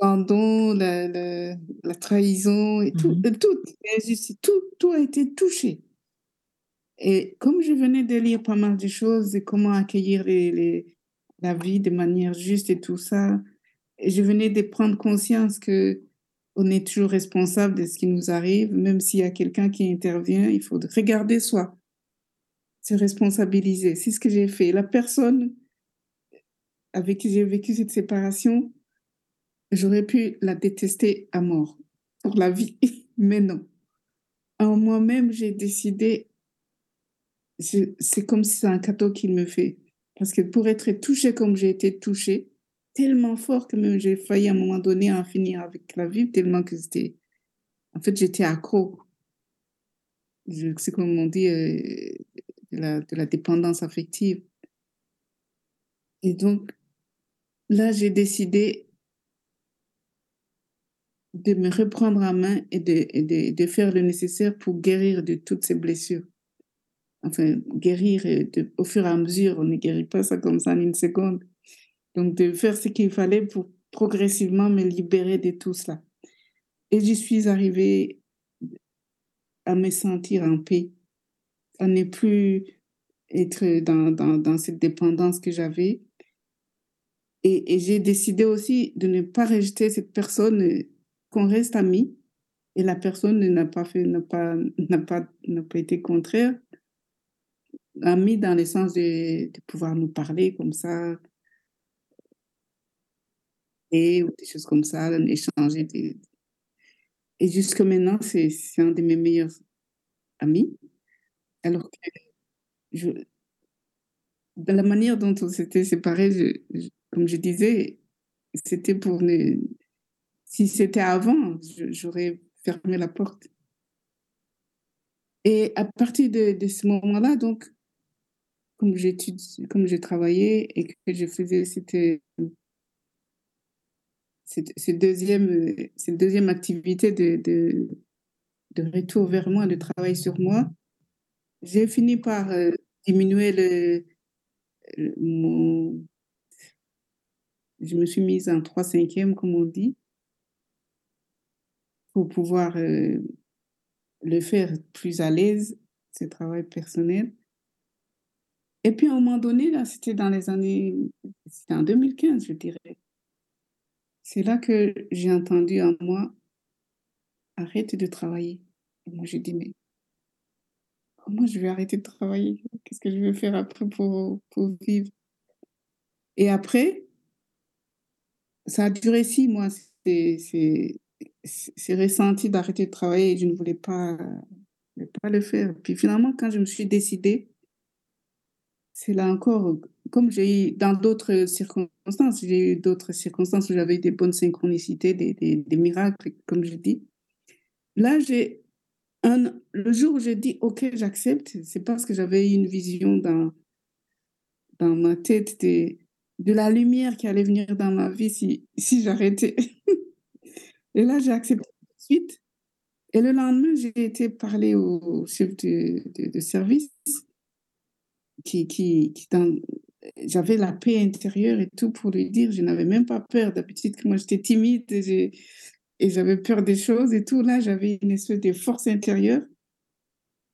L'abandon, la, la, trahison, et tout, mmh tout, tout, tout a été touché. Et comme je venais de lire pas mal de choses et comment accueillir les, la vie de manière juste et tout ça, je venais de prendre conscience que on est toujours responsable de ce qui nous arrive, même s'il y a quelqu'un qui intervient, il faut regarder soi, se responsabiliser. C'est ce que j'ai fait. La personne avec qui j'ai vécu cette séparation, j'aurais pu la détester à mort pour la vie, mais non. En moi-même, j'ai décidé, c'est comme si c'est un cadeau qu'il me fait. Parce que pour être touchée comme j'ai été touchée, tellement fort que même j'ai failli à un moment donné en finir avec la vie, tellement que c'était. En fait, j'étais accro. C'est comme on dit, euh, de, la, dépendance affective. Et donc, là, j'ai décidé de me reprendre en main et de, de, faire le nécessaire pour guérir de toutes ces blessures. Enfin, guérir au fur et à mesure, on ne guérit pas ça comme ça en une seconde. Donc, de faire ce qu'il fallait pour progressivement me libérer de tout cela. Et je suis arrivée à me sentir en paix, à ne plus être dans, dans, cette dépendance que j'avais, et, j'ai décidé aussi de ne pas rejeter cette personne, qu'on reste amis. Et la personne n'a pas fait, n'a pas, n'a pas, n'a pas été contraire. Amis dans le sens de pouvoir nous parler comme ça. Et des choses comme ça, échanger. Des... Et jusque maintenant, c'est, un de mes meilleurs amis. Alors que je, dans la manière dont on s'était séparés, je, comme je disais, c'était pour ne... Si c'était avant, j'aurais fermé la porte. Et à partir de, ce moment-là, donc, comme j'étudie, comme j'ai travaillé et que je faisais cette, cette, deuxième, cette deuxième activité de, de, retour vers moi, de travail sur moi, j'ai fini par euh, diminuer le, mon, je me suis mise en 3 cinquième, comme on dit, pour pouvoir euh, le faire plus à l'aise, ce travail personnel. Et puis à un moment donné, là, c'était dans les années, c'était en 2015, je dirais. C'est là que j'ai entendu en moi, arrête de travailler. Et moi, j'ai dit, mais comment je vais arrêter de travailler? Qu'est-ce que je vais faire après pour, vivre? Et après, ça a duré six mois. C'est ressenti d'arrêter de travailler et je ne voulais pas, pas le faire. Puis finalement, quand je me suis décidée, c'est là encore, comme j'ai eu dans d'autres circonstances, j'ai eu d'autres circonstances où j'avais des bonnes synchronicités, des, des, des miracles, comme je dis. Là, j'ai un, le jour où j'ai dit, OK, j'accepte, c'est parce que j'avais une vision dans, dans ma tête de, de la lumière qui allait venir dans ma vie si, si j'arrêtais. Et là, j'ai accepté tout de suite. Et le lendemain, j'ai été parler au chef de, de, service qui, qui, qui j'avais la paix intérieure et tout pour lui dire, je n'avais même pas peur. D'habitude, moi, j'étais timide et j'avais peur des choses et tout. Là, j'avais une espèce de force intérieure.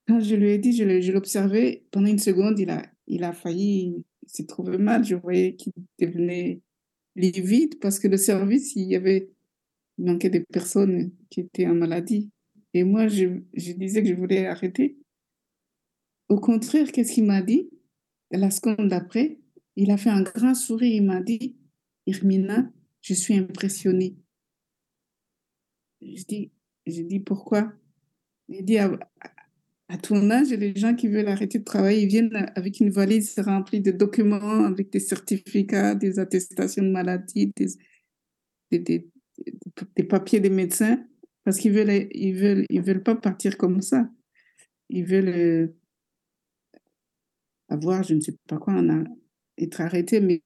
Quand je lui ai dit, je l'observais, pendant une seconde, il a, il a failli, il s'est trouvé mal. Je voyais qu'il devenait livide parce que le service, il y avait, manquait des personnes qui étaient en maladie. Et moi, je, je disais que je voulais arrêter. Au contraire, qu'est-ce qu'il m'a dit? La seconde d'après, il a fait un grand sourire. Il m'a dit Irmina, je suis impressionnée. Je dis, je dis pourquoi? Il dit à, ton âge, les gens qui veulent arrêter de travailler, ils viennent avec une valise remplie de documents, avec des certificats, des attestations de maladie, des, des papiers des médecins. Parce qu'ils veulent, ils veulent, ils veulent pas partir comme ça. Ils veulent euh, avoir, je ne sais pas quoi, être arrêté, mais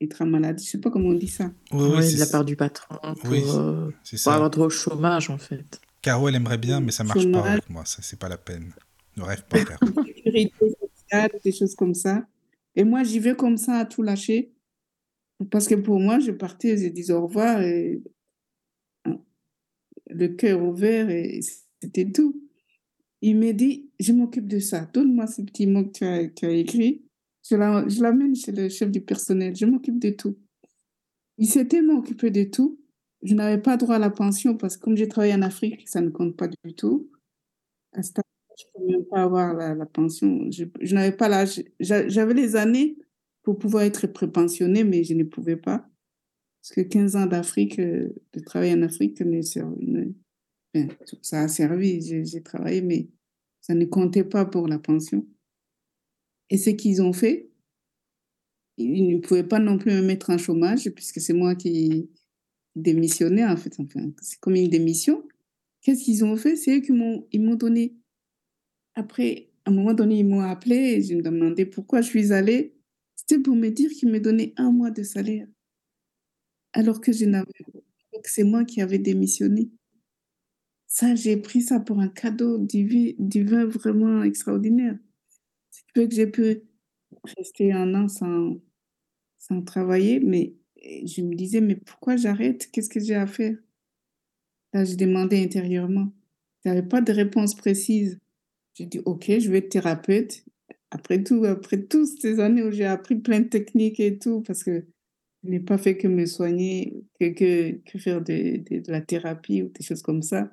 être en maladie. Je ne sais pas comment on dit ça. Oui, oui de la part du patron. Pour, oui, euh, pour avoir droit au chômage, en fait. Caro, elle aimerait bien, mais ça ne marche pas avec moi. Ça, c'est pas la peine. Ne rêve pas, Caro. des choses comme ça. Et moi, j'y vais comme ça, à tout lâcher. Parce que pour moi, je partais, je disais au revoir et le cœur ouvert et c'était tout. Il m'a dit, je m'occupe de ça. Donne-moi ce petit mot que tu as, écrit. Je l'amène chez le chef du personnel. Je m'occupe de tout. Il s'est tellement occupé de tout. Je n'avais pas droit à la pension parce que comme j'ai travaillé en Afrique, ça ne compte pas du tout. À ce je ne pouvais même pas avoir la, pension. Je, je n'avais pas l'âge. J'avais les années pour pouvoir être prépensionné, mais je ne pouvais pas. Parce que 15 ans d'Afrique, euh, de travail en Afrique, ça a servi. J'ai travaillé, mais ça ne comptait pas pour la pension. Et ce qu'ils ont fait, ils ne pouvaient pas non plus me mettre en chômage, puisque c'est moi qui démissionnais, en fait. Enfin, c'est comme une démission. Qu'est-ce qu'ils ont fait? C'est eux qui m'ont donné. Après, à un moment donné, ils m'ont appelé et je me demandais pourquoi je suis allée. C'était pour me dire qu'ils me donnaient un mois de salaire alors que c'est moi qui avais démissionné. Ça, j'ai pris ça pour un cadeau divin, vraiment extraordinaire. C'est que j'ai pu rester un an sans, sans travailler, mais je me disais, mais pourquoi j'arrête? Qu'est-ce que j'ai à faire? Là, je demandais intérieurement. Je n'avais pas de réponse précise. J'ai dit, OK, je vais être thérapeute. Après tout, après toutes ces années où j'ai appris plein de techniques et tout, parce que je n'ai pas fait que me soigner, que, que, faire de, de, la thérapie ou des choses comme ça.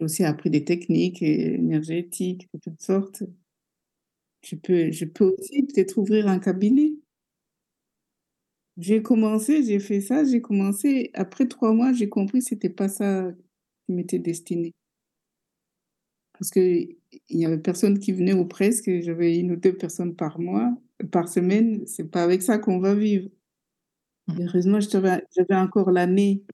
J'ai aussi appris des techniques énergétiques de toutes sortes. Je peux, je peux aussi peut-être ouvrir un cabinet. J'ai commencé, j'ai fait ça, j'ai commencé. Après trois mois, j'ai compris que ce n'était pas ça qui m'était destiné. Parce qu'il n'y avait personne qui venait ou presque. J'avais une ou deux personnes par mois, par semaine. C'est pas avec ça qu'on va vivre. Heureusement, j'avais encore l'année,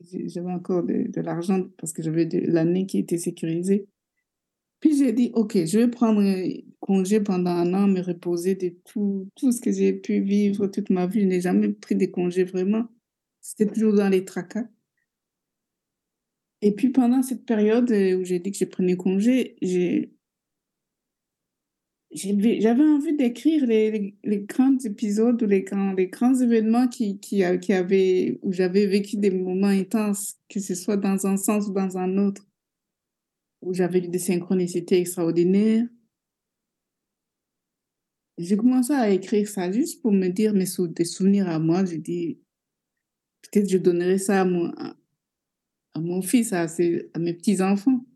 j'avais encore de, l'argent parce que j'avais l'année qui était sécurisée. Puis j'ai dit, OK, je vais prendre congé pendant un an, me reposer de tout, tout ce que j'ai pu vivre toute ma vie. Je n'ai jamais pris de congé vraiment. C'était toujours dans les tracas. Et puis pendant cette période où j'ai dit que je prenais congé, j'ai j'avais envie d'écrire les, les, grands épisodes ou les grands, les grands événements qui, qui, qui avaient, où j'avais vécu des moments intenses, que ce soit dans un sens ou dans un autre, où j'avais eu des synchronicités extraordinaires. J'ai commencé à écrire ça juste pour me dire mes des souvenirs à moi. J'ai dit, peut-être je donnerai ça à mon, à mon fils, à, à mes petits-enfants.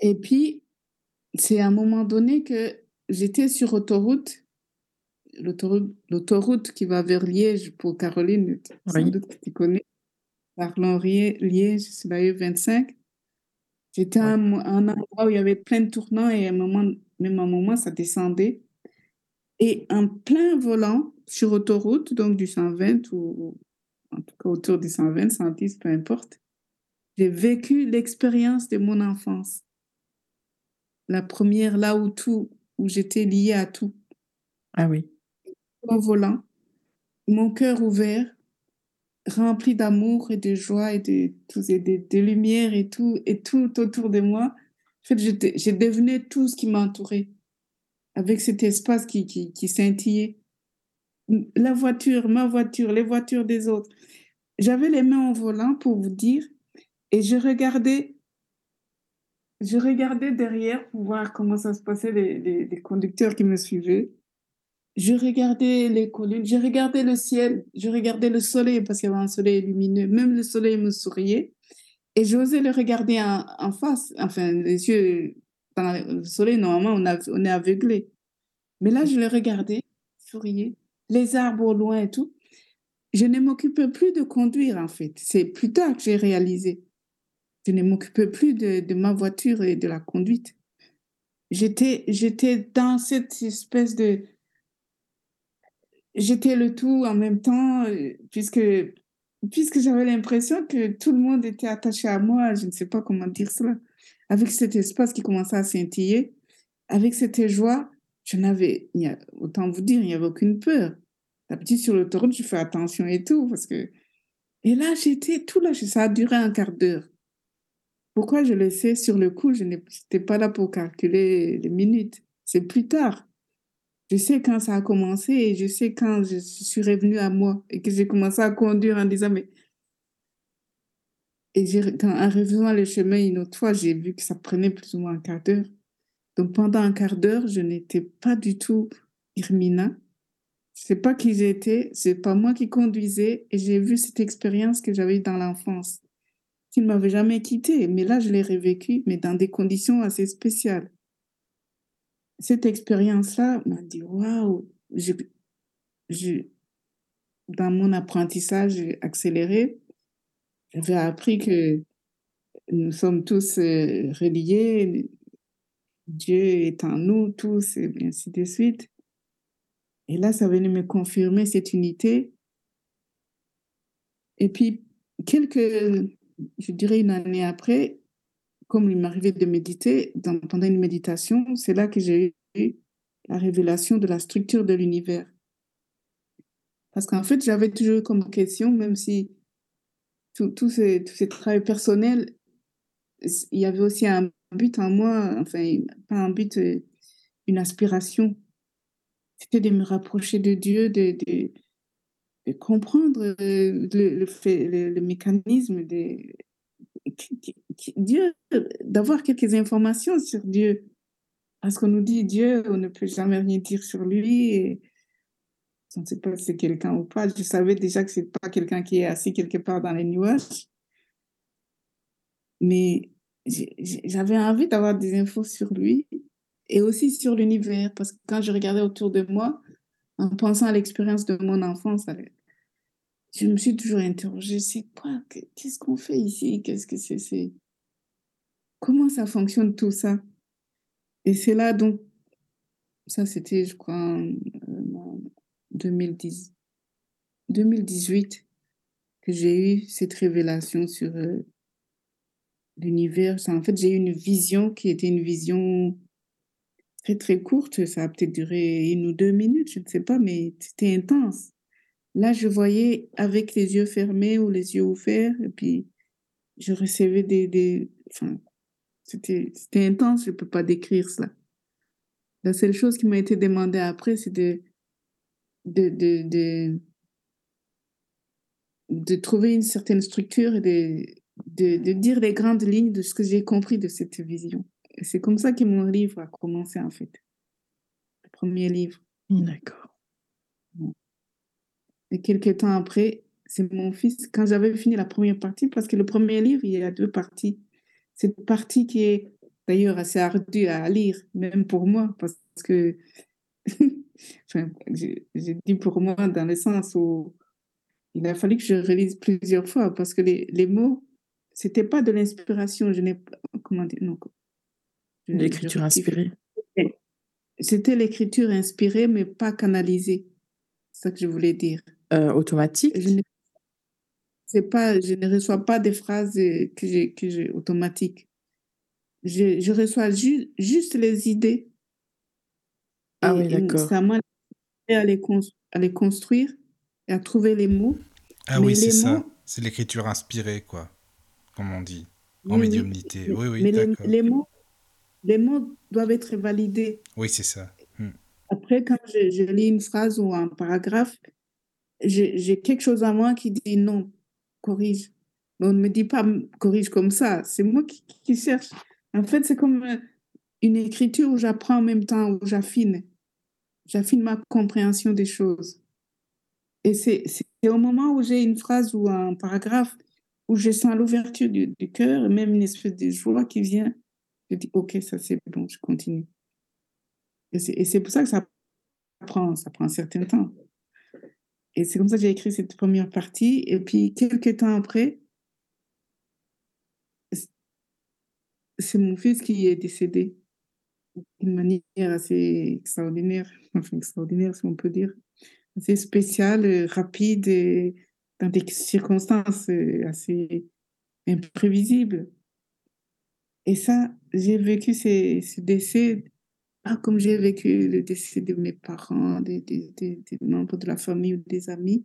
Et puis, c'est à un moment donné que j'étais sur autoroute, l'autoroute qui va vers Liège pour Caroline, sans doute que tu connais, Parlons Liège, c'est la E25. J'étais à un, endroit où il y avait plein de tournants et à un moment, même à un moment, ça descendait. Et en plein volant sur autoroute, donc du 120 ou en tout cas autour du 120, 110, peu importe, j'ai vécu l'expérience de mon enfance. La première, là où tout, où j'étais liée à tout. Ah oui. En volant, mon cœur ouvert, rempli d'amour et de joie et de, de, de, lumière et tout, et tout autour de moi. En fait, j'ai devenu tout ce qui m'entourait, avec cet espace qui, qui, qui scintillait. La voiture, ma voiture, les voitures des autres. J'avais les mains en volant pour vous dire, et je regardais, je regardais derrière pour voir comment ça se passait, les, les, conducteurs qui me suivaient je regardais les collines, je regardais le ciel, je regardais le soleil parce qu'il y avait un soleil lumineux. Même le soleil me souriait. Et j'osais le regarder en, face. Enfin, les yeux, dans le soleil, normalement, on, on est aveuglé. Mais là, je le regardais, souriais, les arbres au loin et tout. Je ne m'occupais plus de conduire, en fait. C'est plus tard que j'ai réalisé. Je ne m'occupais plus de, ma voiture et de la conduite. J'étais, j'étais dans cette espèce de, j'étais le tout en même temps, euh, puisque, puisque j'avais l'impression que tout le monde était attaché à moi, je ne sais pas comment dire cela, avec cet espace qui commençait à scintiller, avec cette joie, je n'avais, autant vous dire, il n'y avait aucune peur. D'habitude, sur l'autoroute, je fais attention et tout, parce que... Et là, j'étais tout là, ça a duré un quart d'heure. Pourquoi je le sais sur le coup, je n'étais pas là pour calculer les minutes. C'est plus tard. Je sais quand ça a commencé et je sais quand je suis revenue à moi et que j'ai commencé à conduire en disant, mais. Et en revenant le chemin une autre fois, j'ai vu que ça prenait plus ou moins un quart d'heure. Donc pendant un quart d'heure, je n'étais pas du tout Irmina. Je sais pas qui j'étais, c'est pas moi qui conduisais et j'ai vu cette expérience que j'avais dans l'enfance, qui ne m'avait jamais quittée. Mais là, je l'ai revécue, mais dans des conditions assez spéciales cette expérience-là m'a dit waouh, dans mon apprentissage accéléré, j'avais appris que nous sommes tous euh, reliés, Dieu est en nous tous, et ainsi de suite. Et là, ça venait me confirmer cette unité. Et puis, quelques, je dirais une année après, comme il m'arrivait de méditer, pendant une méditation, c'est là que j'ai eu la révélation de la structure de l'univers. Parce qu'en fait, j'avais toujours comme question, même si tout, tout, ce, tout travail personnel, il y avait aussi un but en moi, enfin, pas un but, euh, une aspiration. C'était de me rapprocher de Dieu, de, de, comprendre euh, le, le, mécanisme des Dieu, d'avoir quelques informations sur Dieu. Parce qu'on nous dit Dieu, on ne peut jamais rien dire sur lui. Et je ne sais pas si c'est quelqu'un ou pas. Je savais déjà que ce n'est pas quelqu'un qui est assis quelque part dans les nuages. Mais j'avais envie d'avoir des infos sur lui et aussi sur l'univers. Parce que quand je regardais autour de moi, en pensant à l'expérience de mon enfance, je me suis toujours interrogée, c'est quoi Qu'est-ce qu'on fait ici? Qu'est-ce que c'est? Comment ça fonctionne tout ça? Et c'est là, donc, ça c'était, je crois, en 2010, 2018, que j'ai eu cette révélation sur euh, l'univers. En fait, j'ai eu une vision qui était une vision très, très courte. Ça a peut-être duré une ou deux minutes, je ne sais pas, mais c'était intense. Là, je voyais avec les yeux fermés ou les yeux ouverts, et puis je recevais des... c'était intense, je ne peux pas décrire cela. La seule chose qui m'a été demandée après, c'est de, de, de, de, trouver une certaine structure et de, de dire les grandes lignes de ce que j'ai compris de cette vision. C'est comme ça que mon livre a commencé, en fait. Le premier livre. D'accord. Et quelques temps après, c'est mon fils, quand j'avais fini la première partie, parce que le premier livre, il y a deux parties. Cette partie qui est d'ailleurs assez ardue à lire, même pour moi, parce que, enfin, j'ai dit pour moi dans le sens où il a fallu que je relise plusieurs fois, parce que les, les mots, c'était pas de l'inspiration, je n'ai comment dire, non. L'écriture inspirée. C'était l'écriture inspirée, mais pas canalisée. C'est ça que je voulais dire. Euh, automatique? Je, pas, je ne reçois pas des phrases que j'ai, que j'ai automatiques. Je, je reçois juste les idées. Ah oui, d'accord. Ça m'a à les, à les construire et à trouver les mots. Ah oui, c'est ça. C'est l'écriture inspirée, quoi, comme on dit, en médiumnité. Oui, oui, Mais les, mots, les mots doivent être validés. Oui, c'est ça. Hmm. Après, quand je, je, lis une phrase ou un paragraphe, j'ai quelque chose à moi qui dit non, corrige. on ne me dit pas corrige comme ça. C'est moi qui, qui, cherche. En fait, c'est comme euh, une écriture où j'apprends en même temps, où j'affine. J'affine ma compréhension des choses. Et c'est au moment où j'ai une phrase ou un paragraphe où je sens l'ouverture du, du cœur, même une espèce de joie qui vient. Je dis, OK, ça c'est bon, je continue. Et c'est pour ça que ça prend, ça prend un certain temps. Et c'est comme ça que j'ai écrit cette première partie. Et puis, quelques temps après, c'est mon fils qui est décédé d'une manière assez extraordinaire, enfin extraordinaire si on peut dire, assez spéciale, rapide, et dans des circonstances euh, assez imprévisibles. Et ça, j'ai vécu ces, ce décès, pas comme j'ai vécu le décès de mes parents, des, des, membres de la famille ou des amis.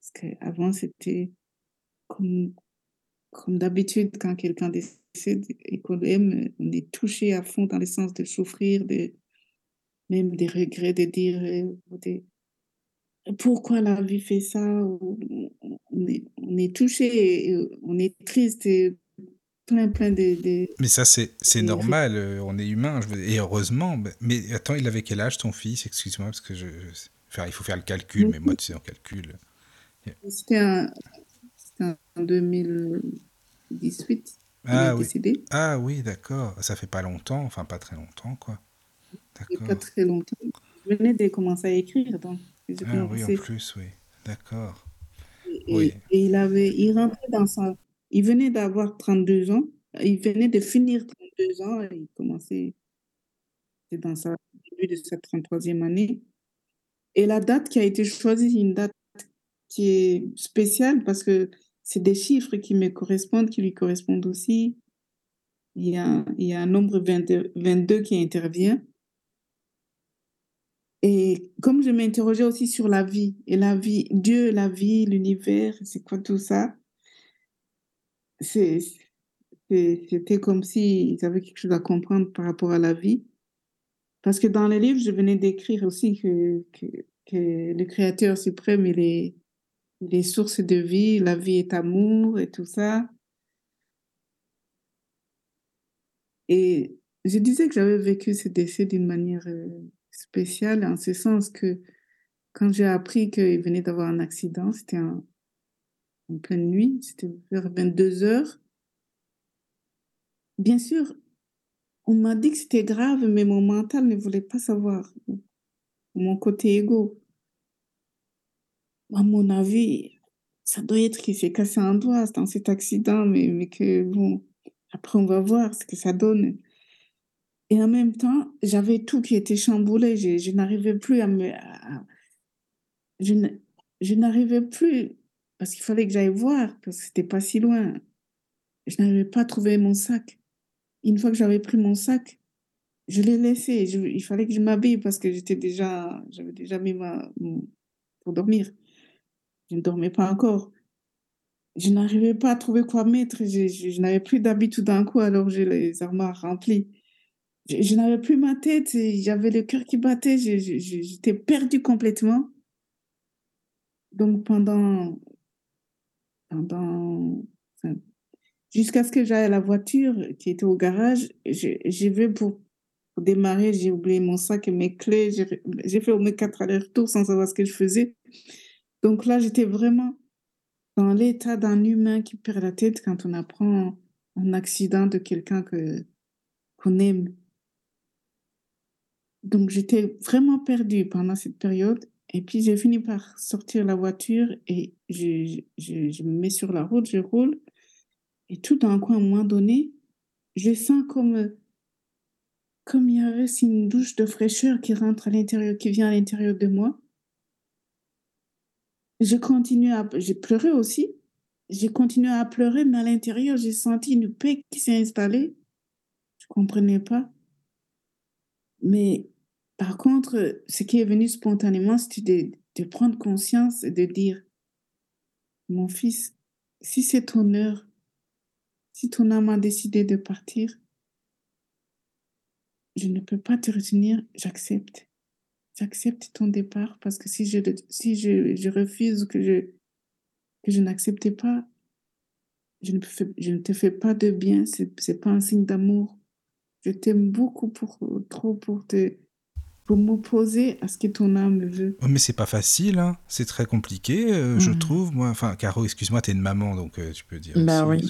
Parce qu'avant, c'était comme, comme d'habitude, quand quelqu'un décède et qu'on aime, on est touché à fond dans le sens de souffrir, de, même des regrets, de dire pourquoi la vie fait ça. On est, on est touché, on est triste, plein, plein de. Mais ça, c'est normal, euh, on est humain, et heureusement. Mais attends, il avait quel âge ton fils? Excuse-moi, parce que je. Enfin, il faut faire le calcul, mais moi, tu sais, en calcul. C'était en 2018. Ah oui. ah oui, d'accord. Ça fait pas longtemps, enfin pas très longtemps, quoi. Pas très longtemps. Je venais de commencer à écrire, donc. Ah oui, en plus, oui. D'accord. Et, oui. et, il avait, il rentrait dans sa, il venait d'avoir 32 ans, il venait de finir 32 ans, il commençait dans sa début de sa 33e année. Et la date qui a été choisie, une date qui est spéciale parce que c'est des chiffres qui me correspondent, qui lui correspondent aussi. Il y a, il y a un nombre 22, 22 qui intervient. Et comme je m'interrogeais aussi sur la vie, et la vie, Dieu, la vie, l'univers, c'est quoi tout ça? C'était comme s'ils avaient quelque chose à comprendre par rapport à la vie. Parce que dans les livres, je venais d'écrire aussi que, que, le Créateur suprême, il est, les sources de vie, la vie est amour et tout ça. Et je disais que j'avais vécu ce décès d'une manière euh, spéciale, en ce sens que quand j'ai appris qu'il venait d'avoir un accident, c'était en, pleine nuit, c'était vers 22 heures. Bien sûr, on m'a dit que c'était grave, mais mon mental ne voulait pas savoir. Mon côté égo à mon avis, ça doit être qu'il s'est cassé un doigt dans cet accident, mais, mais que bon, après on va voir ce que ça donne. Et en même temps, j'avais tout qui était chamboulé. Je, n'arrivais plus à me. je, je n'arrivais plus, parce qu'il fallait que j'aille voir, parce que c'était pas si loin. Je n'arrivais pas à trouver mon sac. Une fois que j'avais pris mon sac, je l'ai laissé. il fallait que je m'habille parce que j'étais déjà, j'avais déjà mis ma, pour dormir. Je ne dormais pas encore. Je n'arrivais pas à trouver quoi mettre. Je, je, n'avais plus d'habits tout d'un coup, alors j'ai les armoires remplies. Je, n'avais plus ma tête, j'avais le cœur qui battait, j'étais perdue complètement. Donc pendant, jusqu'à ce que j'aille à la voiture qui était au garage, j'y vais pour, pour, démarrer, j'ai oublié mon sac et mes clés, j'ai fait au moins quatre allers-retours sans savoir ce que je faisais. Donc là, j'étais vraiment dans l'état d'un humain qui perd la tête quand on apprend un accident de quelqu'un que qu'on aime. Donc j'étais vraiment perdue pendant cette période. Et puis j'ai fini par sortir la voiture et je, je, me mets sur la route, je roule. Et tout d'un coup, à un moment donné, je sens comme, comme il y avait une douche de fraîcheur qui rentre à l'intérieur, qui vient à l'intérieur de moi. Je continue à, j'ai pleuré aussi. J'ai continué à pleurer, mais à l'intérieur, j'ai senti une paix qui s'est installée. Je comprenais pas. Mais par contre, ce qui est venu spontanément, c'était de, prendre conscience et de dire, mon fils, si c'est ton heure, si ton âme a décidé de partir, je ne peux pas te retenir, j'accepte. J'accepte ton départ parce que si je, si je, refuse que je, que je n'acceptais pas, je ne, je ne te fais pas de bien, ce n'est pas un signe d'amour. Je t'aime beaucoup pour trop pour te pour m'opposer à ce que ton âme veut. Oh, mais c'est pas facile, hein. c'est très compliqué, euh, je trouve. Moi, enfin, Caro, excuse-moi, tu es une maman, donc euh, tu peux dire. Bah oui.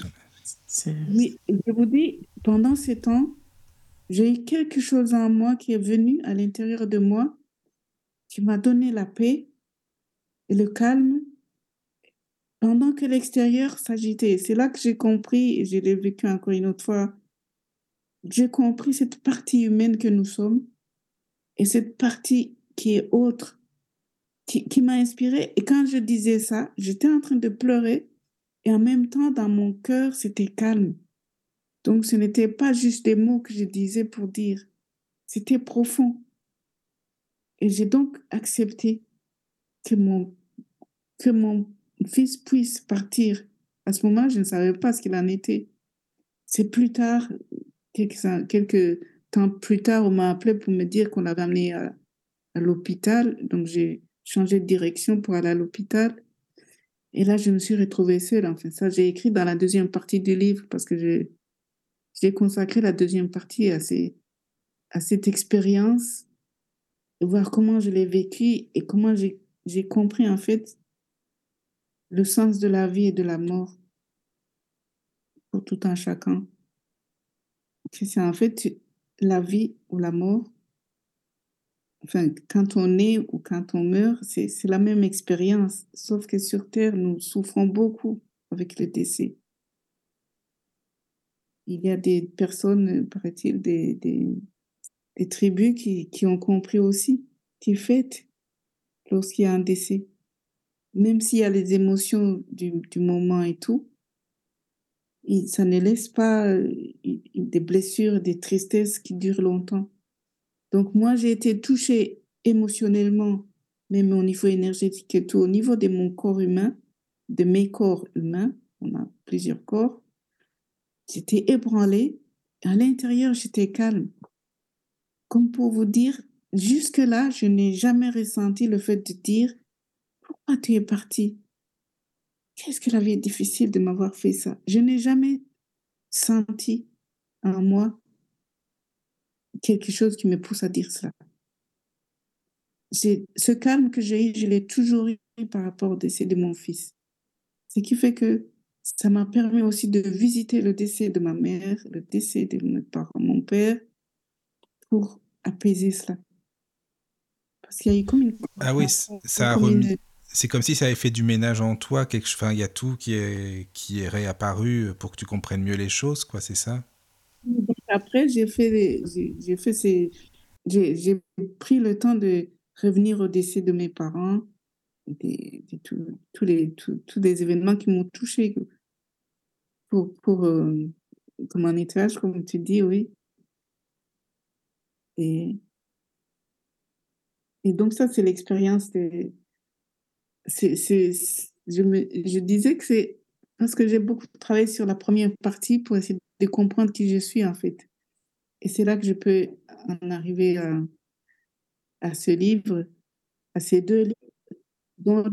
Oui, je vous dis, pendant ces temps, j'ai eu quelque chose en moi qui est venu à l'intérieur de moi, qui m'a donné la paix et le calme, pendant que l'extérieur s'agitait. C'est là que j'ai compris, et je l'ai vécu encore une autre fois, j'ai compris cette partie humaine que nous sommes et cette partie qui est autre, qui, m'a inspirée. Et quand je disais ça, j'étais en train de pleurer et en même temps, dans mon cœur, c'était calme. Donc, ce n'était pas juste des mots que je disais pour dire, c'était profond. Et j'ai donc accepté que mon, que mon fils puisse partir. À ce moment, je ne savais pas ce qu'il en était. C'est plus tard, quelques temps plus tard, on m'a appelé pour me dire qu'on l'avait amené à, l'hôpital. Donc, j'ai changé de direction pour aller à l'hôpital. Et là, je me suis retrouvée seule. Enfin, ça, j'ai écrit dans la deuxième partie du livre parce que j'ai consacré la deuxième partie à, ces, à cette expérience, voir comment je l'ai vécue et comment j'ai compris, en fait, le sens de la vie et de la mort pour tout un chacun. C'est en fait la vie ou la mort, enfin, quand on est ou quand on meurt, c'est la même expérience, sauf que sur Terre, nous souffrons beaucoup avec le décès. Il y a des personnes, paraît-il, des, des, tribus qui, qui, ont compris aussi, qui fêtent lorsqu'il y a un décès. Même s'il y a les émotions du, du moment et tout, ça ne laisse pas euh, des blessures, des tristesses qui durent longtemps. Donc moi, j'ai été touchée émotionnellement, même au niveau énergétique et tout, au niveau de mon corps humain, de mes corps humains, on a plusieurs corps, j'étais ébranlée. À l'intérieur, j'étais calme. Comme pour vous dire, jusque-là, je n'ai jamais ressenti le fait de dire, pourquoi tu es parti Qu'est-ce que la vie est difficile de m'avoir fait ça? Je n'ai jamais senti en moi quelque chose qui me pousse à dire cela. Ce calme que j'ai eu, je l'ai toujours eu par rapport au décès de mon fils. Ce qui fait que ça m'a permis aussi de visiter le décès de ma mère, le décès de mes parents, mon père, pour apaiser cela. Parce qu'il y a eu comme une... Ah oui, ça a remis c'est comme si ça avait fait du ménage en toi, quelque enfin, il y a tout qui est, qui est réapparu pour que tu comprennes mieux les choses, quoi, c'est ça? Après, j'ai fait, j'ai fait ces, j'ai pris le temps de revenir au décès de mes parents, des, tous les, tous les événements qui m'ont touché pour, pour euh, comme un nettoyage, comme tu dis, oui. Et, et donc ça, c'est l'expérience de c'est, je, me, je disais que c'est parce que j'ai beaucoup travaillé sur la première partie pour essayer de comprendre qui je suis en fait. Et c'est là que je peux en arriver à, à ce livre, à ces deux livres, dont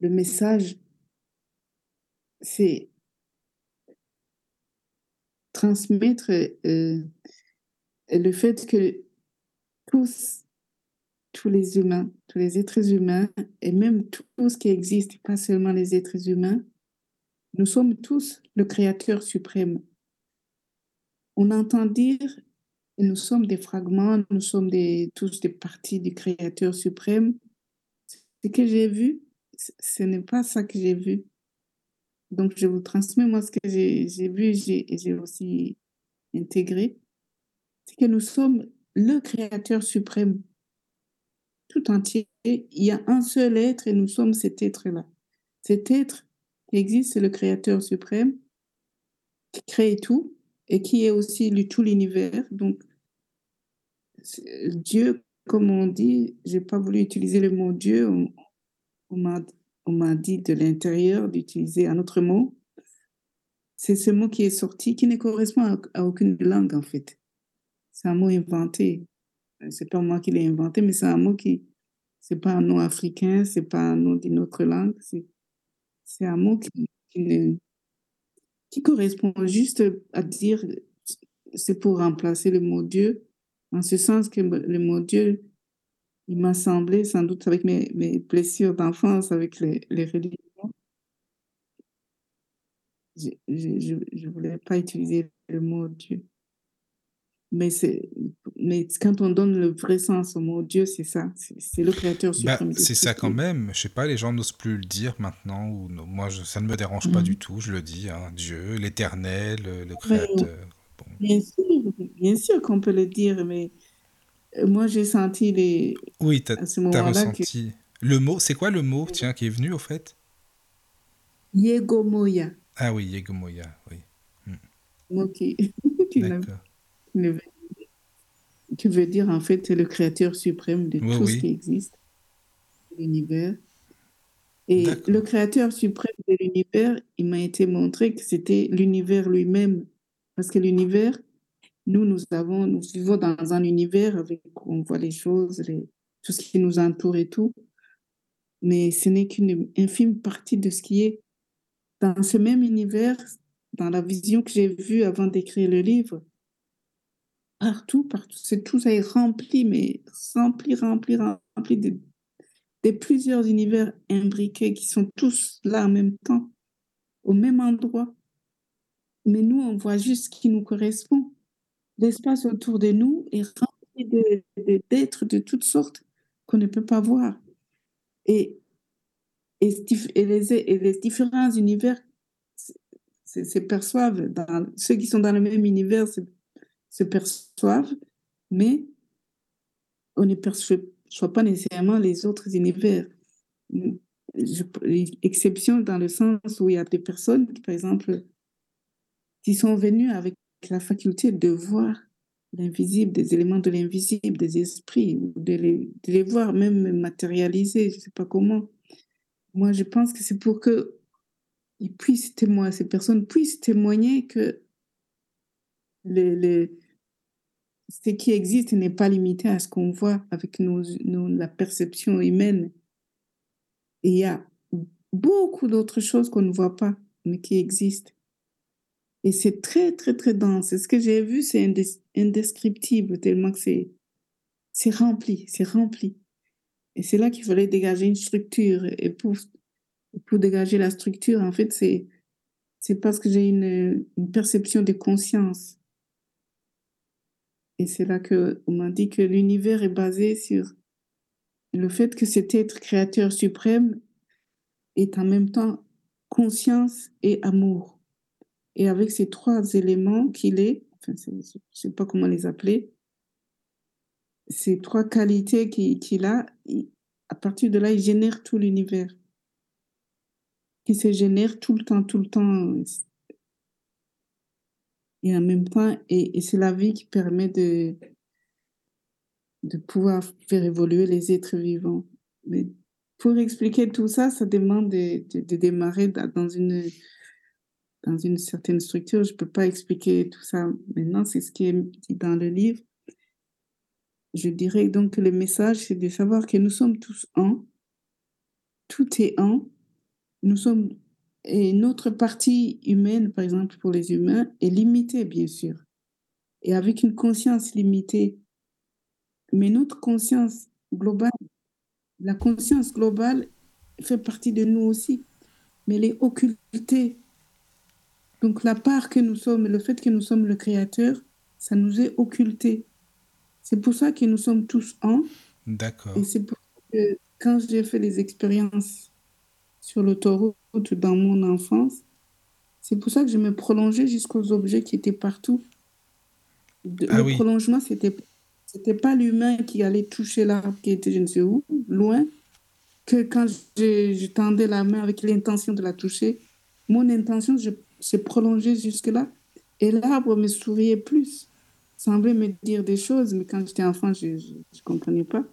le, message, c'est transmettre euh, le fait que tous tous les humains, tous les êtres humains, et même tout ce qui existe, pas seulement les êtres humains, nous sommes tous le Créateur suprême. On entend dire, nous sommes des fragments, nous sommes des, tous des parties du Créateur suprême. Ce que j'ai vu, ce n'est pas ça que j'ai vu. Donc, je vous transmets, moi, ce que j'ai vu et j'ai aussi intégré, c'est que nous sommes le Créateur suprême tout entier. Il y a un seul être et nous sommes cet être-là. Cet être qui existe, c'est le Créateur suprême qui crée tout et qui est aussi tout l'univers. Donc, Dieu, comme on dit, j'ai pas voulu utiliser le mot Dieu, on, on m'a dit de l'intérieur d'utiliser un autre mot. C'est ce mot qui est sorti, qui ne correspond à, aucune langue en fait. C'est un mot inventé. C'est pas moi qui l'ai inventé, mais c'est un mot qui, c'est pas un nom africain, c'est pas un nom d'une autre langue. C'est un mot qui, qui, correspond juste à dire, c'est pour remplacer le mot Dieu, en ce sens que le mot Dieu, il m'a semblé, sans doute avec mes, mes blessures d'enfance, avec les, les religions, je ne voulais pas utiliser le mot Dieu. Mais, mais quand on donne le vrai sens au mot Dieu, c'est ça. C'est le créateur bah, suprême. c'est ça quand même. Je sais pas, les gens n'osent plus le dire maintenant. Ou moi, je, ça ne me dérange pas mmh. du tout. Je le dis. Hein. Dieu, l'éternel, le créateur. Bien sûr, bien sûr qu'on peut le dire, mais euh, moi, j'ai senti les. Oui, tu as, ressenti. Le mot, c'est quoi le mot, tiens, qui est venu au fait? Yegomoya. Ah oui, Yegomoya, oui. Hmm. Qui, qui, veut dire, en fait, le créateur suprême de tout ce qui existe, l'univers. Et le créateur suprême de l'univers, il m'a été montré que c'était l'univers lui-même. Parce que l'univers, nous, nous avons, nous vivons dans un univers avec où on voit les choses, les, tout ce qui nous entoure et tout. Mais ce n'est qu'une infime partie de ce qui est dans ce même univers, dans la vision que j'ai vue avant d'écrire le livre. Partout, partout, c'est tout ça est rempli, mais rempli, rempli, rempli de, plusieurs univers imbriqués qui sont tous là en même temps, au même endroit. Mais nous, on voit juste ce qui nous correspond l'espace autour de nous est rempli d'êtres de, toutes sortes qu'on ne peut pas voir. Et, les, différents univers se, perçoivent, dans, ceux qui sont dans le même univers perçoivent, mais on ne perçoit pas nécessairement les autres univers. Je, exception dans le sens où il y a des personnes, par exemple, qui sont venues avec la faculté de voir l'invisible, des éléments de l'invisible, des esprits, de les, les, voir même matérialiser, je ne sais pas comment. Moi, je pense que c'est pour que ils puissent témoigner, ces personnes puissent témoigner que le, ce qui existe n'est pas limité à ce qu'on voit avec nos, la perception humaine. Et il y a beaucoup d'autres choses qu'on ne voit pas, mais qui existent. Et c'est très, très, très dense. ce que j'ai vu, c'est indescriptible, tellement que c'est, c'est rempli, c'est rempli. Et c'est là qu'il fallait dégager une structure. Et pour, pour dégager la structure, en fait, c'est, c'est parce que j'ai une perception de conscience. Et c'est là qu'on m'a dit que l'univers est basé sur le fait que cet être créateur suprême est en même temps conscience et amour. Et avec ces trois éléments qu'il est, enfin, je ne sais pas comment les appeler, ces trois qualités qu'il a, à partir de là, il génère tout l'univers. Qui se génère tout le temps, tout le temps. Et en même temps, et, c'est la vie qui permet de, de pouvoir faire évoluer les êtres vivants. Mais pour expliquer tout ça, ça demande de, de démarrer dans une dans une certaine structure. Je ne peux pas expliquer tout ça maintenant, c'est ce qui est dit dans le livre. Je dirais donc que le message, c'est de savoir que nous sommes tous un, tout est un, nous sommes, et notre partie humaine, par exemple pour les humains, est limitée, bien sûr, et avec une conscience limitée. Mais notre conscience globale, la conscience globale fait partie de nous aussi, mais elle est occultée donc la part que nous sommes, le fait que nous sommes le Créateur, ça nous est occulté. C'est pour ça que nous sommes tous un. D'accord. Et c'est pour ça que quand j'ai fait les expériences sur dans mon enfance, C'est pour ça que je me prolongeais jusqu'aux objets qui étaient partout. Ah le oui. prolongement, c'était c'était pas l'humain qui allait toucher l'arbre qui était je ne sais où, loin, que quand je, je tendais la main avec l'intention de la toucher, mon intention s'est prolongée jusque-là. Et l'arbre me souriait plus, semblait me dire des choses, mais quand j'étais enfant, je ne comprenais pas.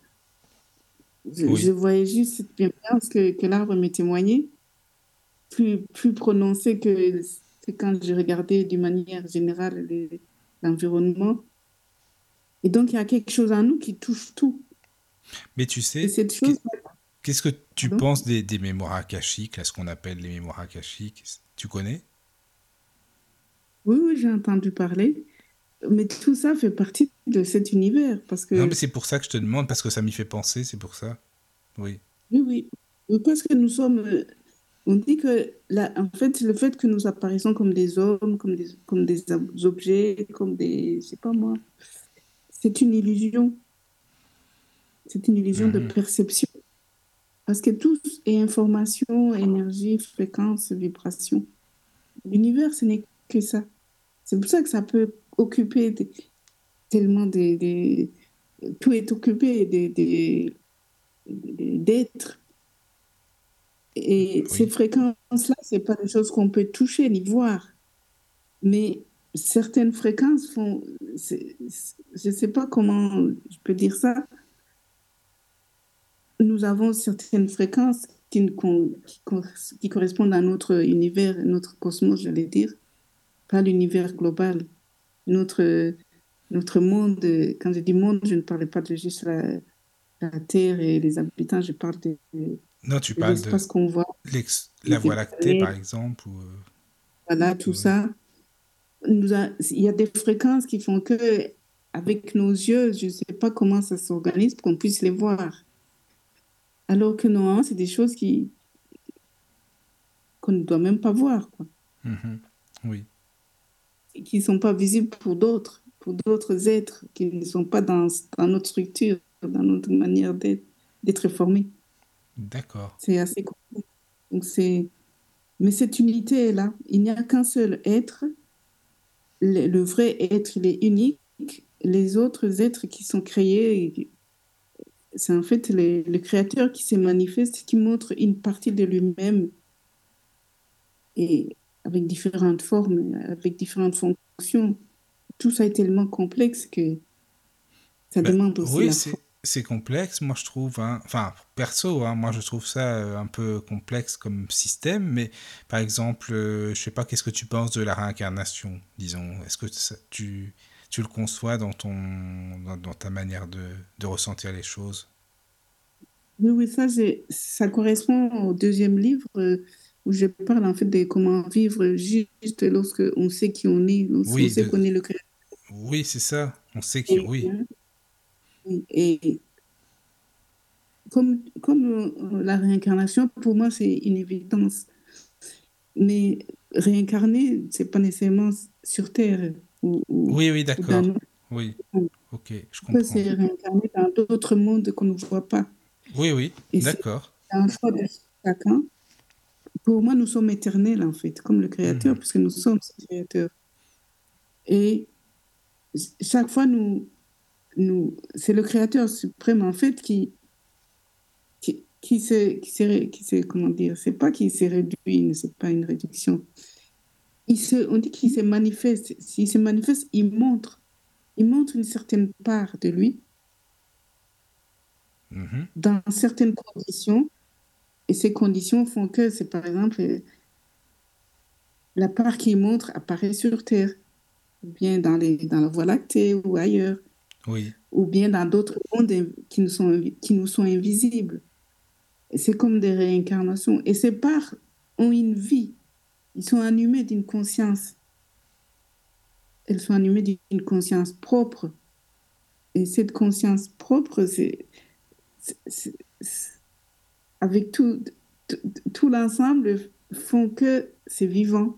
Je, Oui. je voyais juste cette bienveillance que, que l'arbre me témoignait, plus, plus prononcée que, quand je regardais d'une manière générale l'environnement. Et donc, il y a quelque chose en nous qui touche tout. Mais tu sais, qu'est-ce que tu Pardon? penses des, des mémoires akashiques, là, ce qu'on appelle les mémoires akashiques? Tu connais? Oui, oui, j'ai entendu parler. Mais tout ça fait partie de cet univers. Parce que, Non, mais c'est pour ça que je te demande, parce que ça m'y fait penser, c'est pour ça. Oui, oui. Oui, Parce que nous sommes. On dit que, là, en fait, le fait que nous apparaissons comme des hommes, comme des, comme des ob- objets, comme des. Je sais pas moi. C'est une illusion. C'est une illusion de Mhm. perception. Parce que tout est information, énergie, fréquence, vibration. L'univers, ce n'est que ça. C'est pour ça que ça peut occuper des- tellement des, des- Tout est occupé des- des- des- d'êtres. Et Oui. ces fréquences-là, ce pas des choses qu'on peut toucher ni voir. Mais certaines fréquences font. Je ne sais pas comment je peux dire ça. Nous avons certaines fréquences qui, correspondent à notre univers, notre cosmos, j'allais dire, pas l'univers global. Notre, notre monde, quand je dis monde, je ne parle pas de juste la, la Terre et les habitants, je parle de, de Non, tu parles de qu'on voit. la Voie lactée, par exemple. Ou... euh, Voilà, tout Oui. ça. Nous a- il y a des fréquences qui font que, avec nos yeux, je ne sais pas comment ça s'organise pour qu'on puisse les voir. Alors que non, c'est des choses qui qu'on ne doit même pas voir, quoi. mhm. Oui. Et qui ne sont pas visibles pour d'autres, pour d'autres êtres qui ne sont pas dans, dans notre structure, dans notre manière d'être, d'être formés. D'accord. C'est assez complexe. Donc c'est... Mais cette unité est là. Il n'y a qu'un seul être. Le, le vrai être, il est unique. Les autres êtres qui sont créés, c'est en fait les- le créateur qui se manifeste, qui montre une partie de lui-même et avec différentes formes, avec différentes fonctions. Tout ça est tellement complexe que ça Ben, demande aussi oui, la c'est complexe, moi je trouve, hein. enfin perso, hein, moi je trouve ça euh, un peu complexe comme système, mais par exemple, euh, je sais pas, qu'est-ce que tu penses de la réincarnation, disons, est-ce que ça- tu, tu le conçois dans, ton, dans, dans ta manière de, de ressentir les choses? Oui, oui, ça, ça correspond au deuxième livre euh, où je parle en fait de comment vivre juste lorsque on sait qui on est, Oui, sait de- qu'on est le créateur. Oui, c'est ça, on sait que oui. Et comme, comme euh, la réincarnation, pour moi, c'est une évidence. Mais réincarner, c'est pas nécessairement sur Terre ou, ou, Oui, oui, ou d'accord, oui, ok, je comprends. réincarner dans d'autres mondes qu'on ne voit pas. Oui, oui, Et c'est d'accord, un choix de chacun. Pour moi, nous sommes éternels, en fait, comme le Créateur, Mhm. puisque nous sommes ce Créateur. Et chaque fois, nous, nous, c'est le Créateur suprême, en fait, qui, qui, qui s'est, comment dire, c'est pas qu'il s'est réduit, c'est pas une réduction. Il se, on dit qu'il se manifeste. S'il se manifeste, il montre. Il montre une certaine part de lui Mhm. dans certaines conditions. Et ces conditions font que c'est par exemple la part qu'il montre apparaît sur Terre, ou bien dans, les, dans la Voie lactée ou ailleurs, ou bien dans d'autres mondes qui nous sont, qui nous sont invisibles. C'est comme des réincarnations. Et ces parts ont une vie. Ils sont animés d'une conscience. Elles sont animées d'une conscience propre. Et cette conscience propre, c'est- avec tout, tout, tout l'ensemble font que c'est vivant.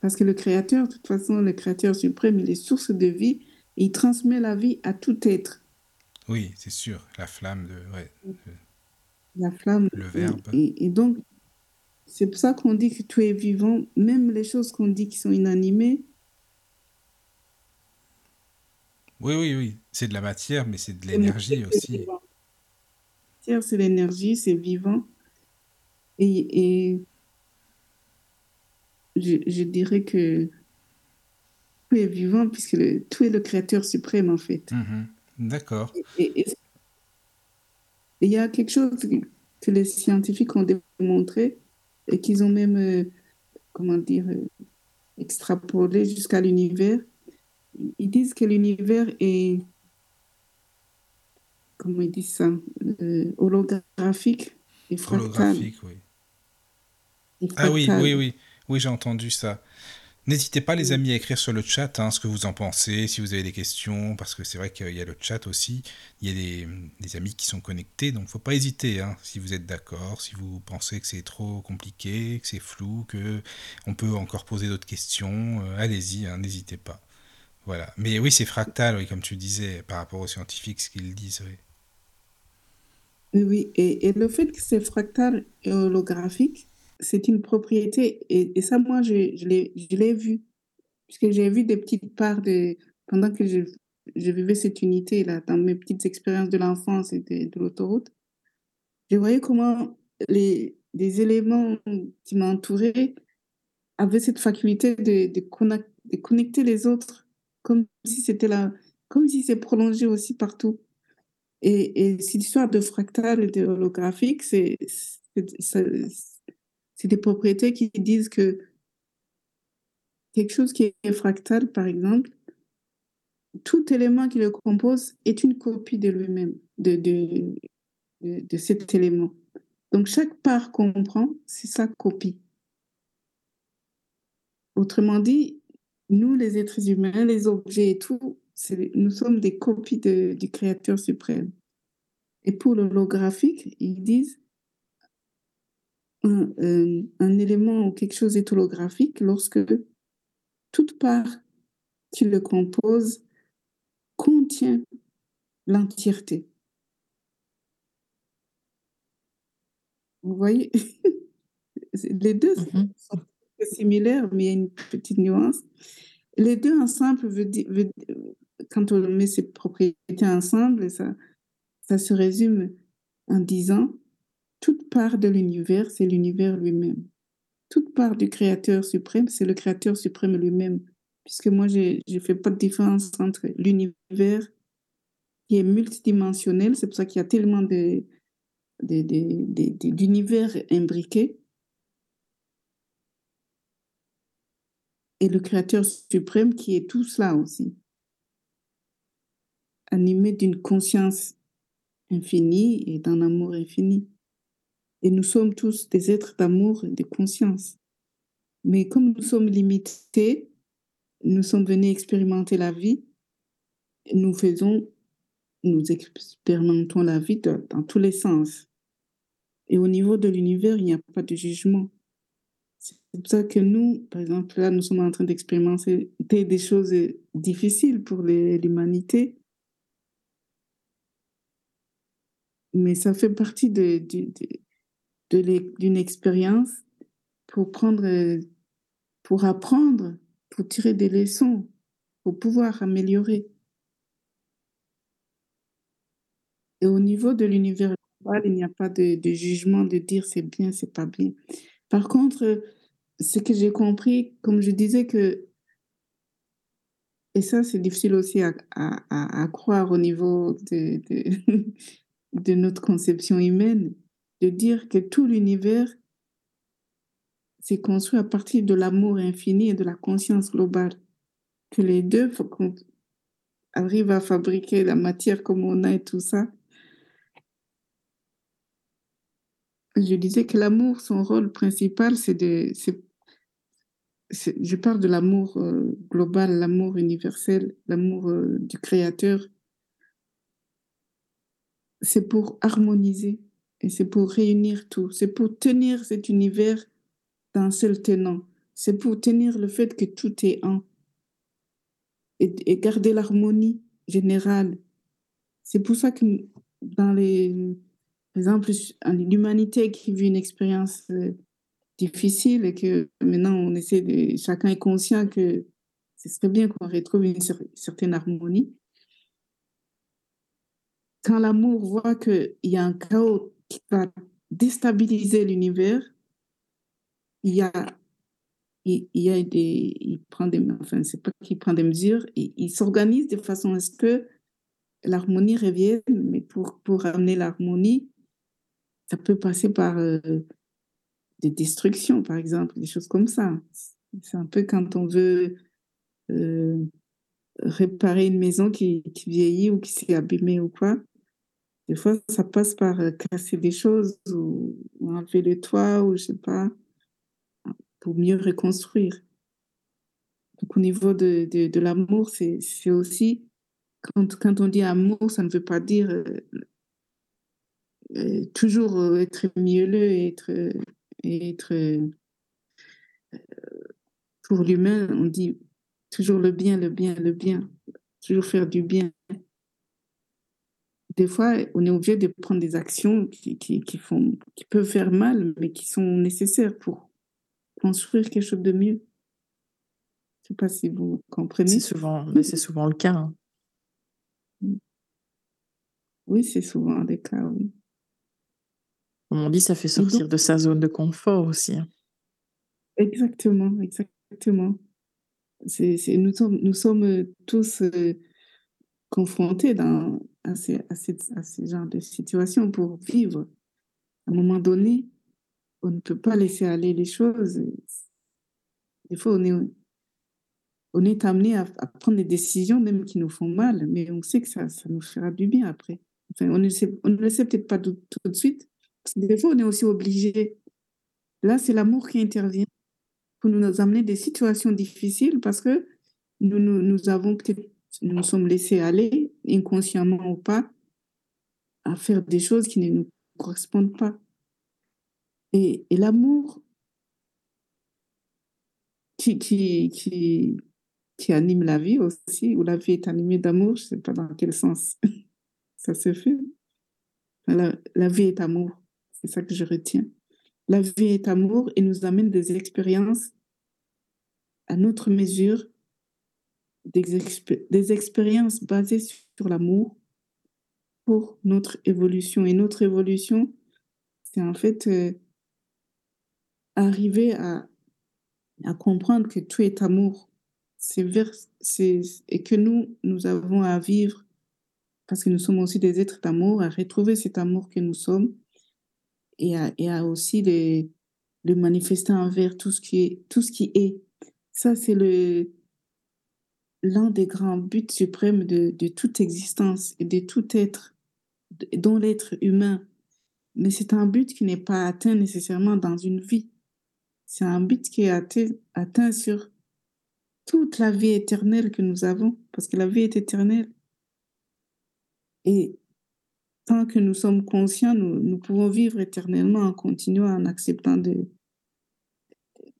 Parce que le Créateur, de toute façon, le Créateur suprême, il est source de vie et il transmet la vie à tout être. oui, c'est sûr, la flamme de... Ouais. La flamme. Le verbe. Et, et donc, c'est pour ça qu'on dit que tout est vivant, même les choses qu'on dit qui sont inanimées. Oui, oui, oui. C'est de la matière, mais c'est de l'énergie aussi. C'est l'énergie, c'est vivant. Et, et je, je, dirais que tout est vivant puisque le, tout est le créateur suprême en fait. Mhm. D'accord. Et il y a quelque chose que les scientifiques ont démontré et qu'ils ont même, euh, comment dire, euh, extrapolé jusqu'à l'univers. Ils disent que l'univers est, comment ils disent ça, euh, holographique et fractal. Holographique, oui. Ah oui, oui, oui, oui, j'ai entendu ça. N'hésitez pas, les amis, à écrire sur le chat hein, ce que vous en pensez, si vous avez des questions, parce que c'est vrai qu'il y a le chat aussi. Il y a des, amis qui sont connectés, donc faut pas hésiter. Hein, si vous êtes d'accord, si vous pensez que c'est trop compliqué, que c'est flou, que on peut encore poser d'autres questions, euh, allez-y, hein, n'hésitez pas. Voilà. Mais oui, c'est fractal, oui, comme tu disais, par rapport aux scientifiques, ce qu'ils disent. Oui, oui. Et, et le fait que c'est fractal et holographique, c'est une propriété. Et, ça, moi, je, je l'ai vu. Puisque j'ai vu des petites parts de. Pendant que je, je vivais cette unité-là, dans mes petites expériences de l'enfance et de, l'autoroute, je voyais comment les, des éléments qui m'entouraient avaient cette faculté de, de, de connecter les autres, comme si c'était là, comme si c'est prolongé aussi partout. Et, et cette histoire de fractal et de holographique, c'est c'est des propriétés qui disent que quelque chose qui est fractal, par exemple, tout élément qui le compose est une copie de lui-même, de, de, de, cet élément. Donc chaque part qu'on prend, c'est sa copie. Autrement dit, nous, les êtres humains, les objets et tout, nous sommes des copies du Créateur suprême. Et pour l'holographique, ils disent un, euh, un, élément ou quelque chose est holographique lorsque toute part qui le compose contient l'entièreté. Vous voyez? Les deux mm-hmm. sont similaires, mais il y a une petite nuance. Les deux ensemble, veut dire, quand on met ces propriétés ensemble, ça, ça se résume en disant toute part de l'univers, c'est l'univers lui-même. Toute part du Créateur suprême, c'est le Créateur suprême lui-même. Puisque moi, je ne fais pas de différence entre l'univers qui est multidimensionnel, c'est pour ça qu'il y a tellement d'univers imbriqués, et le Créateur suprême qui est tout cela aussi, animé d'une conscience infinie et d'un amour infini. Et nous sommes tous des êtres d'amour et de conscience. Mais comme nous sommes limités, nous sommes venus expérimenter la vie, nous faisons, nous expérimentons la vie dans, tous les sens. Et au niveau de l'univers, il n'y a pas de jugement. C'est pour ça que nous, par exemple, là, nous sommes en train d'expérimenter des choses difficiles pour l'humanité. Mais ça fait partie de, de, d'une expérience pour prendre, pour apprendre, pour tirer des leçons, pour pouvoir améliorer. Et au niveau de l'univers il n'y a pas de, jugement de dire c'est bien, c'est pas bien. Par contre, ce que j'ai compris, comme je disais que, et ça c'est difficile aussi à, à, croire au niveau de, de notre conception humaine, de dire que tout l'univers s'est construit à partir de l'amour infini et de la conscience globale. Que les deux, faut qu'on arrive à fabriquer la matière comme on a et tout ça. Je disais que l'amour, son rôle principal, c'est de... je parle de l'amour euh, global, l'amour universel, l'amour euh, du Créateur. C'est pour harmoniser et c'est pour réunir tout. C'est pour tenir cet univers d'un seul tenant. C'est pour tenir le fait que tout est un. Et, garder l'harmonie générale. C'est pour ça que dans les... Par exemple, l'humanité qui vit une expérience euh, difficile et que maintenant on essaie de, chacun est conscient que ce serait bien qu'on retrouve une certaine harmonie. Quand l'amour voit qu'il y a un chaos qui va déstabiliser l'univers, il y a, il, des, prend des, enfin c'est pas qu'il prend des mesures, il, s'organise de façon à ce que l'harmonie revienne, mais pour, pour amener l'harmonie, ça peut passer par euh, des destructions, par exemple, des choses comme ça. C'est un peu quand on veut euh, réparer une maison qui vieillit ou qui s'est abîmée ou quoi. Des fois, ça passe par euh, casser des choses ou, enlever le toit ou je sais pas, pour mieux reconstruire. Donc, au niveau de, de, l'amour, c'est aussi, quand, quand on dit amour, ça ne veut pas dire euh, toujours euh, être mielleux être, être euh, pour l'humain, on dit toujours le bien, le bien, le bien, toujours faire du bien. Des fois, on est obligé de prendre des actions qui, qui, qui, font, qui peuvent faire mal, mais qui sont nécessaires pour construire quelque chose de mieux. Je ne sais pas si vous comprenez. C'est souvent, mais c'est souvent le cas. Hein. Oui, c'est souvent le cas, oui. Comme on dit, ça fait sortir de sa zone de confort aussi. Hein. Exactement, exactement. C'est, nous, sommes, nous sommes tous euh, confrontés à, ces, à, genres de situations pour vivre. À un moment donné, on ne peut pas laisser aller les choses. Des fois, on est, amené à, prendre des décisions même qui nous font mal, mais on sait que ça, nous fera du bien après. Enfin, on ne, on le sait peut-être pas tout, de suite, des fois, on est aussi obligé. Là, c'est l'amour qui intervient pour nous amener des situations difficiles parce que nous avons peut-être, nous nous sommes laissés aller, inconsciemment ou pas, à faire des choses qui ne nous correspondent pas. Et, et l'amour qui, qui, qui, qui anime la vie aussi, ou la vie est animée d'amour, je ne sais pas dans quel sens ça se fait. La, la vie est amour. C'est ça que je retiens. La vie est amour et nous amène des expériences à notre mesure, des, expériences basées sur l'amour pour notre évolution. Et notre évolution, c'est en fait euh, arriver à, à comprendre que tout est amour. C'est et que nous, nous avons à vivre, parce que nous sommes aussi des êtres d'amour, à retrouver cet amour que nous sommes et à, et à aussi le, le manifester envers tout ce qui est. Tout ce qui est. Ça, c'est le l'un des grands buts suprêmes de, de toute existence et de tout être, dont l'être humain. Mais c'est un but qui n'est pas atteint nécessairement dans une vie. C'est un but qui est atteint, atteint sur toute la vie éternelle que nous avons, parce que la vie est éternelle. Et tant que nous sommes conscients, nous, nous pouvons vivre éternellement en continuant, en acceptant de,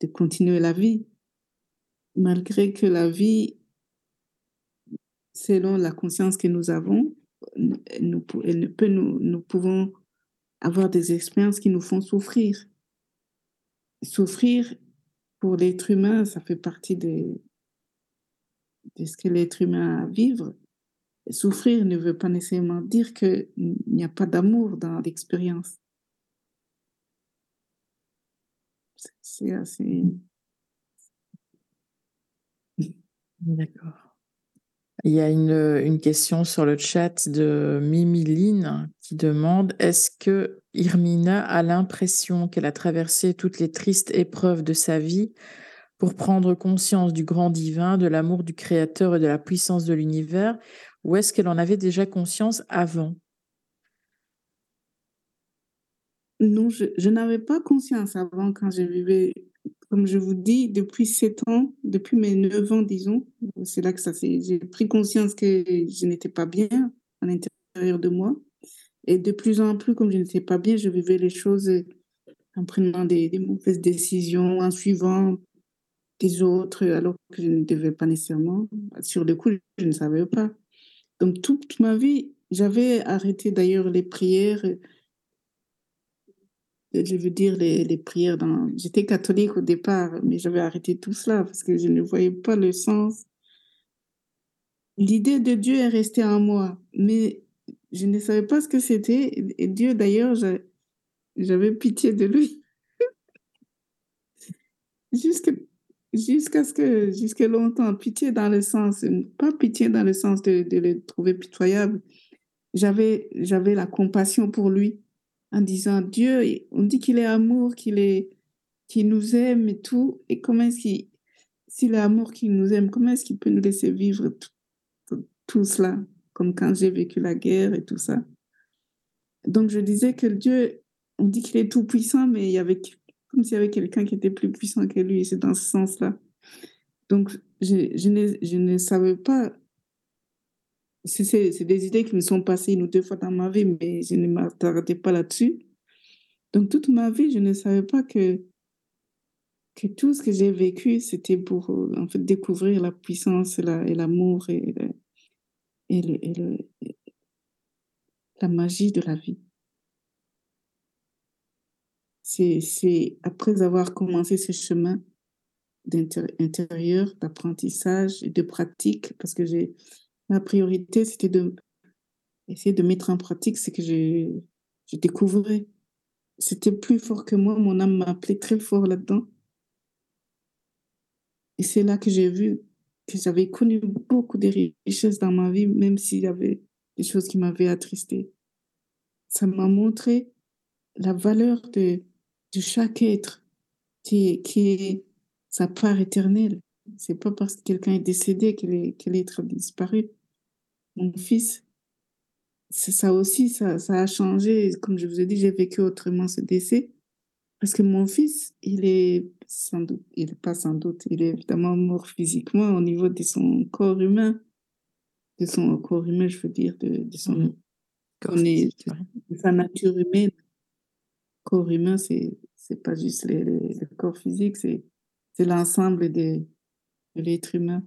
de continuer la vie, malgré que la vie, selon la conscience que nous avons, nous, nous, nous pouvons avoir des expériences qui nous font souffrir. Souffrir pour l'être humain, ça fait partie de, de ce que l'être humain a à vivre. Souffrir ne veut pas nécessairement dire qu'il n'y a pas d'amour dans l'expérience. C'est assez... D'accord. Il y a une, question sur le chat de Mimiline qui demande Est-ce que Irmina a l'impression qu'elle a traversé toutes les tristes épreuves de sa vie pour prendre conscience du grand divin, de l'amour du Créateur et de la puissance de l'univers ou est-ce qu'elle en avait déjà conscience avant? Non, je, n'avais pas conscience avant quand je vivais, comme je vous dis, depuis sept ans, depuis mes neuf ans, disons. C'est là que ça s'est. J'ai pris conscience que je n'étais pas bien à l'intérieur de moi. Et de plus en plus, comme je n'étais pas bien, je vivais les choses en prenant des, des mauvaises décisions, en suivant des autres, alors que je ne devais pas nécessairement. Sur le coup, je ne savais pas. Donc toute ma vie, j'avais arrêté d'ailleurs les prières je veux dire, les, prières. J'étais catholique au départ, mais j'avais arrêté tout cela parce que je ne voyais pas le sens. L'idée de Dieu est restée en moi, mais je ne savais pas ce que c'était. Et Dieu, d'ailleurs, j'avais pitié de lui. Jusqu'à jusqu'à ce que, jusqu'à longtemps, pitié dans le sens, pas pitié dans le sens de, de le trouver pitoyable. J'avais la compassion pour lui en disant Dieu, on dit qu'il est amour, qu'il est, qu'il nous aime et tout. Et comment est-ce qu'il, s'il est amour, qu'il nous aime, comment est-ce qu'il peut nous laisser vivre tout, tout, cela, comme quand j'ai vécu la guerre et tout ça. Donc je disais que Dieu, on dit qu'il est tout puissant, mais il y avait comme s'il y avait quelqu'un qui était plus puissant que lui. C'est dans ce sens-là. Donc je, je, ne, je ne savais pas c'est des idées qui me sont passées une ou deux fois dans ma vie, mais je ne m'attardais pas là-dessus. Donc, toute ma vie, je ne savais pas que, que tout ce que j'ai vécu, c'était pour en fait, découvrir la puissance et l'amour et, et, le, la magie de la vie. C'est après avoir commencé ce chemin d'intérieur, d'apprentissage et de pratique, parce que j'ai Ma priorité, c'était de essayer de mettre en pratique ce que j'ai découvert. C'était plus fort que moi, mon âme m'a appelé très fort là-dedans. Et c'est là que j'ai vu que j'avais connu beaucoup de richesses dans ma vie, même s'il y avait des choses qui m'avaient attristé. Ça m'a montré la valeur de, de chaque être qui, qui est sa part éternelle. C'est pas parce que quelqu'un est décédé que l'être a disparu mon fils, ça aussi, ça, ça, a changé. Comme je vous ai dit, j'ai vécu autrement ce décès. Parce que mon fils, il est sans doute, il n'est pas sans doute, il est évidemment mort physiquement au niveau de son corps humain, de son corps humain, je veux dire, de, de son, mmh. est, de sa nature humaine. Corps humain, c'est c'est pas juste le corps physique, c'est l'ensemble de, de l'être humain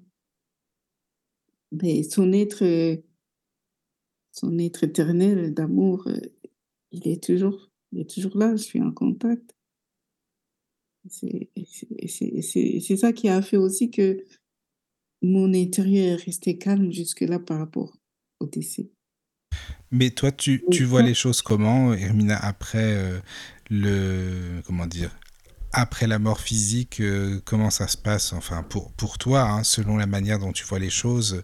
mais son être, son être éternel d'amour, euh, il est toujours, il est toujours là. Je suis en contact. C'est ça qui a fait aussi que mon intérieur est resté calme jusque-là par rapport au décès. Mais toi, tu, tu vois les choses comment, Hermina, après euh, le. Comment dire après la mort physique, euh, comment ça se passe Enfin, pour, pour toi, hein, selon la manière dont tu vois les choses,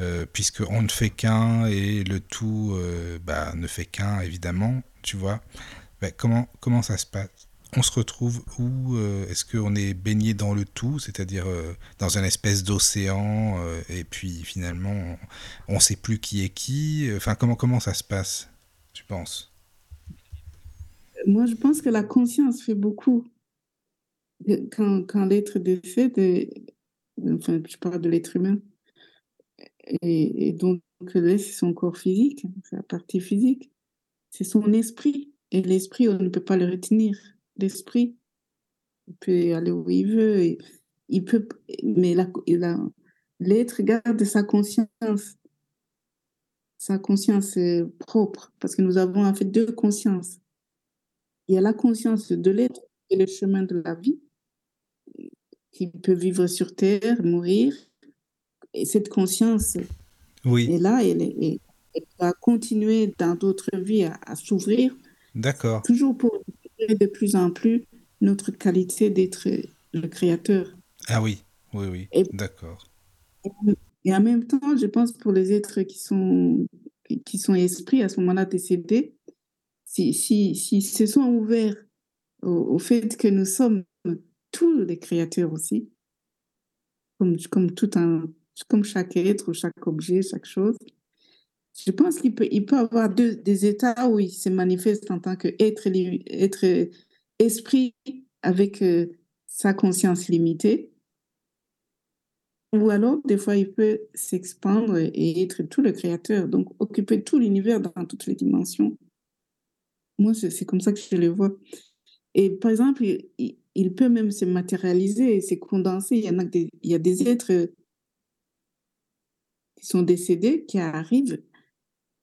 euh, puisqu'on ne fait qu'un et le tout euh, bah, ne fait qu'un, évidemment, tu vois. Bah, comment, comment ça se passe? On se retrouve où Est-ce qu'on est baigné dans le tout, c'est-à-dire dans une espèce d'océan, et puis finalement, on ne sait plus qui est qui? Enfin, comment, comment ça se passe, tu penses? Moi, je pense que la conscience fait beaucoup quand, quand l'être décède, enfin, je parle de l'être humain, et, donc c'est son corps physique, c'est la partie physique, c'est son esprit. Et l'esprit, on ne peut pas le retenir. L'esprit, peut aller où il veut, il peut, mais l'être garde sa conscience, sa conscience propre, parce que nous avons en fait deux consciences. Il y a la conscience de l'être et le chemin de la vie, qui peut vivre sur Terre, mourir. Et cette conscience oui. est là, elle, elle, va continuer dans d'autres vies à, s'ouvrir. D'accord. Toujours pour de plus en plus notre qualité d'être le créateur. Ah oui, oui, oui, d'accord. Et en même temps, je pense pour les êtres qui sont, qui sont esprits à ce moment-là décédés, si, si, si se sont ouverts au, au fait que nous sommes tous les créateurs aussi, comme, comme, tout un, comme chaque être, chaque objet, chaque chose. Je pense qu'il peut, il peut avoir deux, des états où il se manifeste en tant qu'être être esprit avec euh, sa conscience limitée. Ou alors, des fois, il peut s'expandre et être tout le créateur, donc occuper tout l'univers dans toutes les dimensions. Moi, c'est comme ça que je le vois. Et par exemple, il peut même se matérialiser, se condenser. Il y, a des, êtres qui sont décédés, qui arrivent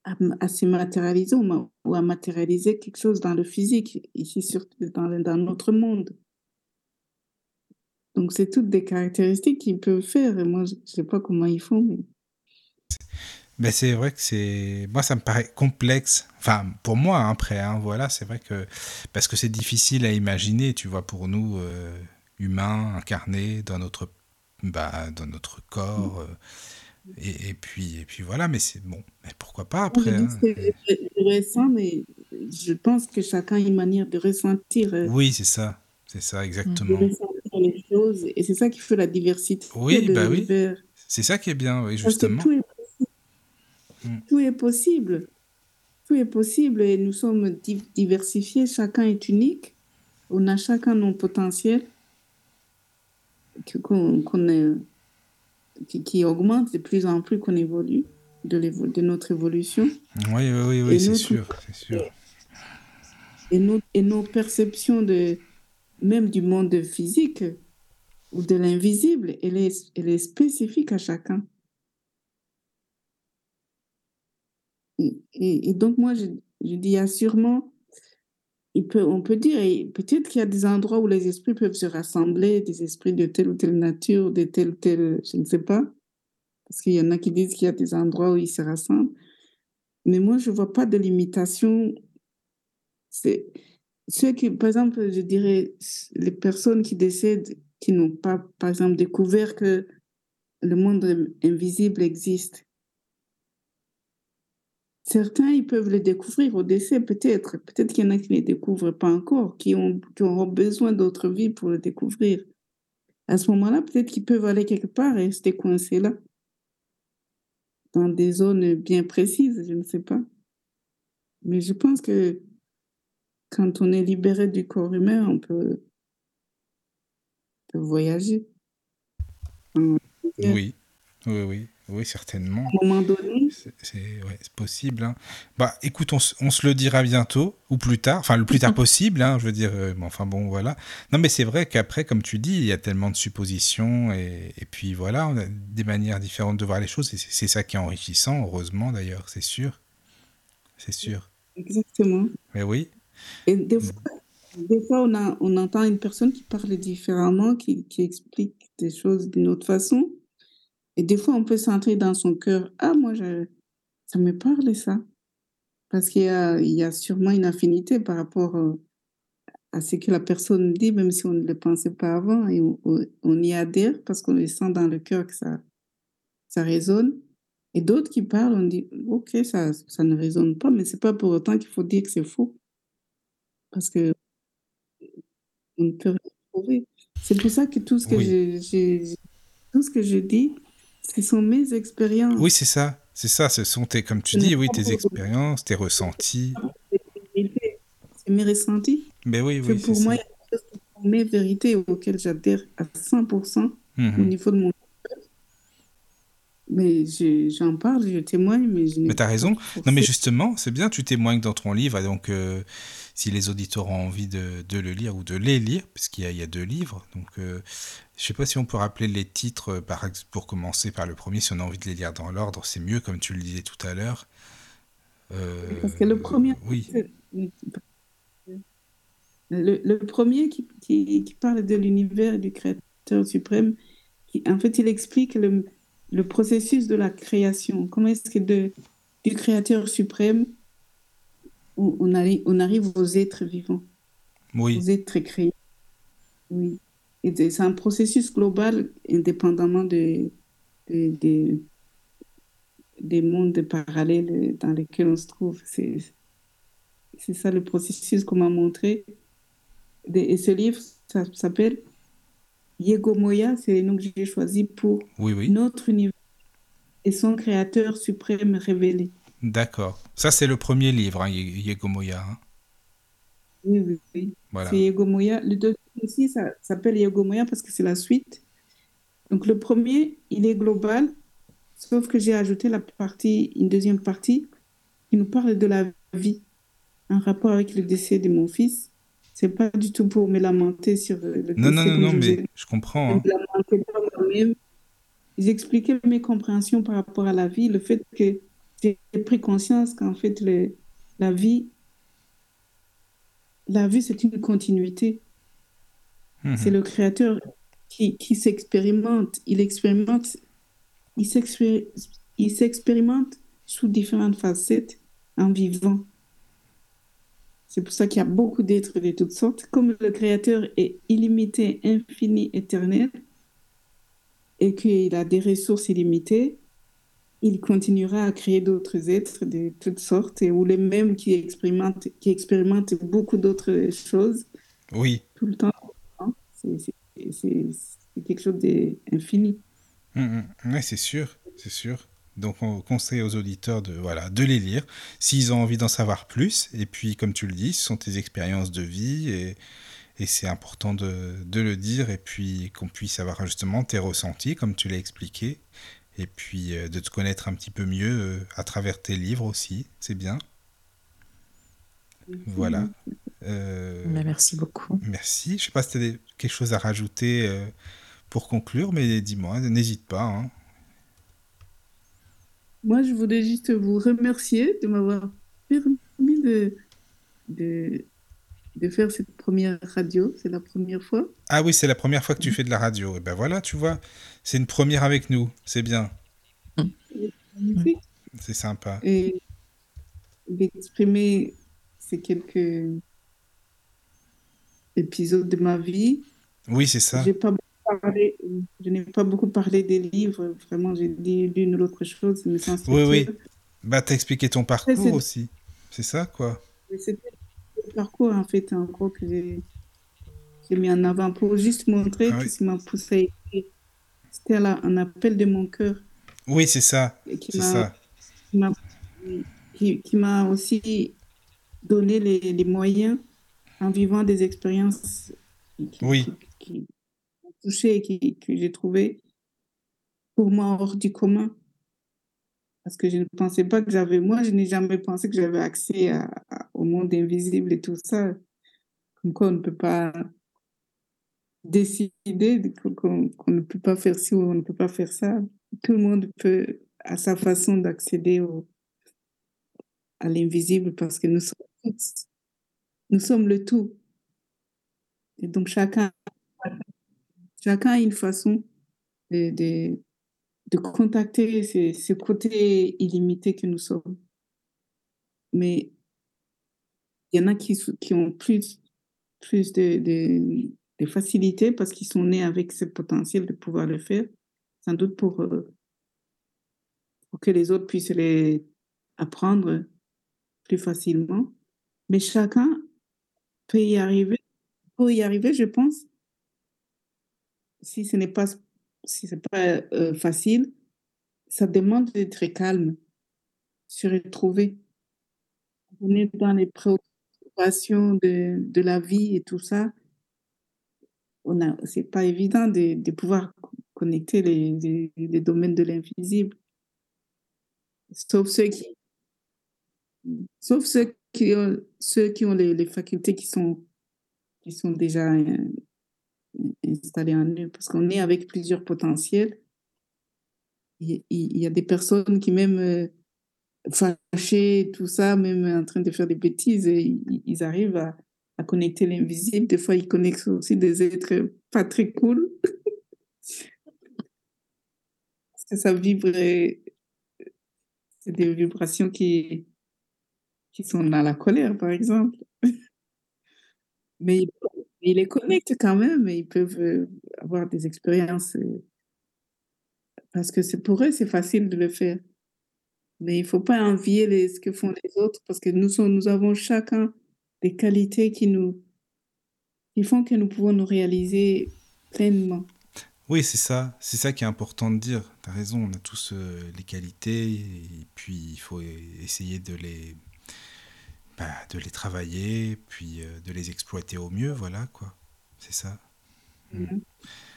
à, se matérialiser ou, à matérialiser quelque chose dans le physique, ici sur, dans, dans notre monde. Donc, c'est toutes des caractéristiques qu'ils peuvent faire. Et moi, je ne sais pas comment ils font. Mais... Ben c'est vrai que c'est. Moi, ça me paraît complexe. Enfin, pour moi, hein, après, hein, voilà, c'est vrai que. Parce que c'est difficile à imaginer, tu vois, pour nous, euh, humains, incarnés dans notre, bah, dans notre corps. Euh, et, et, puis, et puis voilà, mais c'est bon. Mais pourquoi pas après hein, C'est récent, mais je pense que chacun a une manière de ressentir. Euh, oui, c'est ça. C'est ça, exactement. De ressentir les choses. Et c'est ça qui fait la diversité. Oui, bah oui. C'est ça qui est bien, oui, justement. Mm. Tout est possible. Tout est possible et nous sommes diversifiés. Chacun est unique. On a chacun nos potentiels qui, qui augmentent de plus en plus qu'on évolue, de, de notre évolution. Oui, oui, oui, c'est sûr, sûr. Et, nos, et nos perceptions de, même du monde physique ou de l'invisible, elle est, elle est spécifique à chacun. Et, donc, moi, je, je dis, sûrement, il peut, on peut dire, peut-être qu'il y a des endroits où les esprits peuvent se rassembler, des esprits de telle ou telle nature, de telle ou telle, je ne sais pas. Parce qu'il y en a qui disent qu'il y a des endroits où ils se rassemblent. Mais moi, je ne vois pas de limitation. C'est ceux qui, par exemple, je dirais, les personnes qui décèdent, qui n'ont pas, par exemple, découvert que le monde invisible existe Certains, ils peuvent le découvrir au décès, peut-être. Peut-être qu'il y en a qui ne les découvrent pas encore, qui, ont, qui auront besoin d'autres vies pour le découvrir. À ce moment-là, peut-être qu'ils peuvent aller quelque part et rester coincés là, dans des zones bien précises, je ne sais pas. Mais je pense que quand on est libéré du corps humain, on peut, on peut voyager. Oui, oui, oui. Oui, certainement. À un moment donné. C'est ouais, possible. Hein. Bah, écoute, on, on, se le dira bientôt, ou plus tard, enfin le plus tard possible, hein, je veux dire, euh, enfin bon, voilà. Non, mais c'est vrai qu'après, comme tu dis, il y a tellement de suppositions, et, et, puis voilà, on a des manières différentes de voir les choses, et c'est ça qui est enrichissant, heureusement d'ailleurs, c'est sûr. C'est sûr. Exactement. Mais oui. Et des fois, des fois on, a, on entend une personne qui parle différemment, qui, qui explique des choses d'une autre façon. Et des fois, on peut sentir dans son cœur, ah, moi, je, ça me parle ça. Parce qu'il y a, il y a sûrement une affinité par rapport euh, à ce que la personne dit, même si on ne le pensait pas avant, et on, y adhère parce qu'on le sent dans le cœur que ça, ça résonne. Et d'autres qui parlent, on dit, OK, ça, ça ne résonne pas, mais c'est pas pour autant qu'il faut dire que c'est faux. Parce que on ne peut rien trouver. C'est pour ça que tout ce que, j'ai, tout ce que je dis, ce sont mes expériences. Oui, c'est ça. C'est ça. Ce sont tes, comme tu dis, oui, tes expériences, tes ressentis. C'est mes ressentis. Mais ben oui, oui. Pour moi, il y a mes vérités auxquelles j'adhère à 100% au mhm. niveau de mon mais j'en parle, je témoigne, mais je Mais t'as raison. Non, mais justement, c'est bien, tu témoignes dans ton livre, donc euh, si les auditeurs ont envie de, de, le lire ou de les lire, puisqu'il y, a, il y a deux livres, donc euh, je sais pas si on peut rappeler les titres euh, par, pour commencer par le premier, si on a envie de les lire dans l'ordre, c'est mieux, comme tu le disais tout à l'heure. Parce que le premier, oui. Le, le, premier qui, qui, qui parle de l'univers du Créateur suprême, qui, en fait, il explique le le processus de la création. Comment est-ce que de, du Créateur suprême, on, arrive, on arrive aux êtres vivants, oui. aux êtres créés. Oui. Et c'est un processus global, indépendamment de, des mondes parallèles dans lesquels on se trouve. C'est ça le processus qu'on m'a montré. Et ce livre ça s'appelle Yego Moya, c'est le nom que j'ai choisi pour notre univers et son créateur suprême révélé. D'accord. Ça, c'est le premier livre, hein, Yego Moya. Hein. Oui, oui, oui. C'est Yego Moya. Le deuxième aussi, ça s'appelle Yego Moya parce que c'est la suite. Donc, le premier, il est global, sauf que j'ai ajouté la partie, une deuxième partie qui nous parle de la vie, en rapport avec le décès de mon fils c'est pas du tout pour me lamenter sur le Non, non, non, non, mais je comprends. Hein. J'expliquais mes compréhensions par rapport à la vie, le fait que j'ai pris conscience qu'en fait, le, la vie, la vie, c'est une continuité. Mhm. C'est le créateur qui, qui s'expérimente. Il expérimente, il s'expé- il s'expérimente sous différentes facettes en vivant. C'est pour ça qu'il y a beaucoup d'êtres de toutes sortes. Comme le créateur est illimité, infini, éternel, et qu'il a des ressources illimitées, il continuera à créer d'autres êtres de toutes sortes, et ou les mêmes qui expérimentent, qui expérimentent beaucoup d'autres choses Oui. tout le temps. hein. C'est quelque chose d'infini. Mm, mm. Ouais, c'est sûr, c'est sûr. Donc on conseille aux auditeurs de, voilà, de les lire s'ils ont envie d'en savoir plus. Et puis, comme tu le dis, ce sont tes expériences de vie et, et c'est important de, de le dire et puis qu'on puisse avoir justement tes ressentis, comme tu l'as expliqué. Et puis euh, de te connaître un petit peu mieux euh, à travers tes livres aussi, c'est bien. Voilà. Euh, Mais merci beaucoup. merci. Je sais pas si tu as quelque chose à rajouter euh, pour conclure, mais dis-moi, n'hésite pas. hein. Moi, je voulais juste vous remercier de m'avoir permis de, de, de faire cette première radio. C'est la première fois. Ah oui, c'est la première fois que tu fais de la radio. Et ben voilà, tu vois, c'est une première avec nous. C'est bien, c'est sympa. Et d'exprimer ces quelques épisodes de ma vie. Oui, c'est ça. Pas parlé, je n'ai pas beaucoup parlé des livres. Vraiment, j'ai dit l'une ou l'autre chose, mais sans Oui, oui. Bah, t'as expliqué ton parcours aussi. C'est ça, quoi. C'était parcours, en fait, en gros, que j'ai mis en avant pour juste montrer Ah oui. ce qui m'a poussé. C'était là un appel de mon cœur Oui, c'est ça. qui C'est m'a ça. qui m'a qui, qui m'a aussi donné les, les moyens en vivant des expériences qui, Oui. qui- qui m'ont touchée et que j'ai trouvé pour moi hors du commun. Parce que je ne pensais pas que j'avais, moi, je n'ai jamais pensé que j'avais accès au monde invisible et tout ça. Comme quoi on ne peut pas décider de- qu'on ne peut pas faire ci ou on ne peut pas faire ça. Tout le monde peut, à sa façon d'accéder à l'invisible parce que nous sommes tous, nous sommes le tout. Et donc chacun, chacun a une façon de, de contacter ce, côté illimité que nous sommes. Mais il y en a qui, ont plus, de, de, facilité parce qu'ils sont nés avec ce potentiel de pouvoir le faire, sans doute pour, euh, que les autres puissent les apprendre plus facilement. Mais chacun peut y arriver. Pour y arriver, je pense, si ce n'est pas, si c'est pas euh, facile, ça demande d'être calme, se retrouver. On est dans les préoccupations de, la vie et tout ça. A, c'est pas évident de, pouvoir co- connecter les, domaines de l'invisible. Sauf ceux qui, ont, ceux qui ont les, les facultés qui sont, qui sont déjà installées en eux. Parce qu'on est avec plusieurs potentiels. Il, y a des personnes qui même euh, fâchées, tout ça, même en train de faire des bêtises, ils, arrivent à, connecter l'invisible. Des fois, ils connectent aussi des êtres pas très cool. Parce que ça vibre, c'est des vibrations qui, qui sont dans la colère, par exemple. Mais ils, les connectent quand même et ils peuvent euh, avoir des expériences euh, parce que pour eux, c'est facile de le faire. Mais il ne faut pas envier ce que font les autres parce que nous, avons chacun des qualités qui, nous, font que nous pouvons nous réaliser pleinement. Oui, c'est ça. C'est ça qui est important de dire. Tu as raison, on a tous euh, les qualités et puis il faut essayer de les, bah, de les travailler, puis euh, de les exploiter au mieux, voilà quoi. C'est ça. Mhm.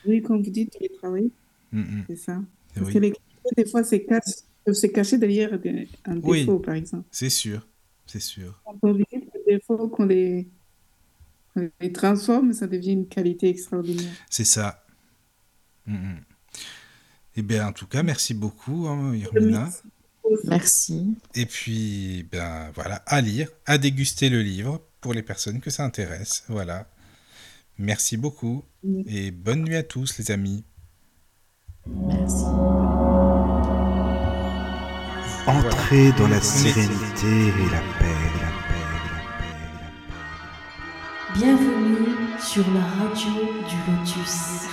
Oui, comme vous dites, les travailler, Mm, mm. c'est ça. Parce oui. que les qualités, des fois, se cachent- peuvent se cacher derrière des- un Oui. défaut, par exemple. C'est sûr, c'est sûr. Quand on visite les défauts, qu'on les, les transforme, ça devient une qualité extraordinaire. C'est ça. Mm. Eh bien, en tout cas, merci beaucoup, hein, Irmina. Merci Merci. Et puis, ben voilà, à lire, à déguster le livre pour les personnes que ça intéresse. Voilà. Merci beaucoup et bonne nuit à tous, les amis. Merci. Entrez dans la sérénité et la paix, la paix, la paix, la paix. Bienvenue sur la radio du Lotus.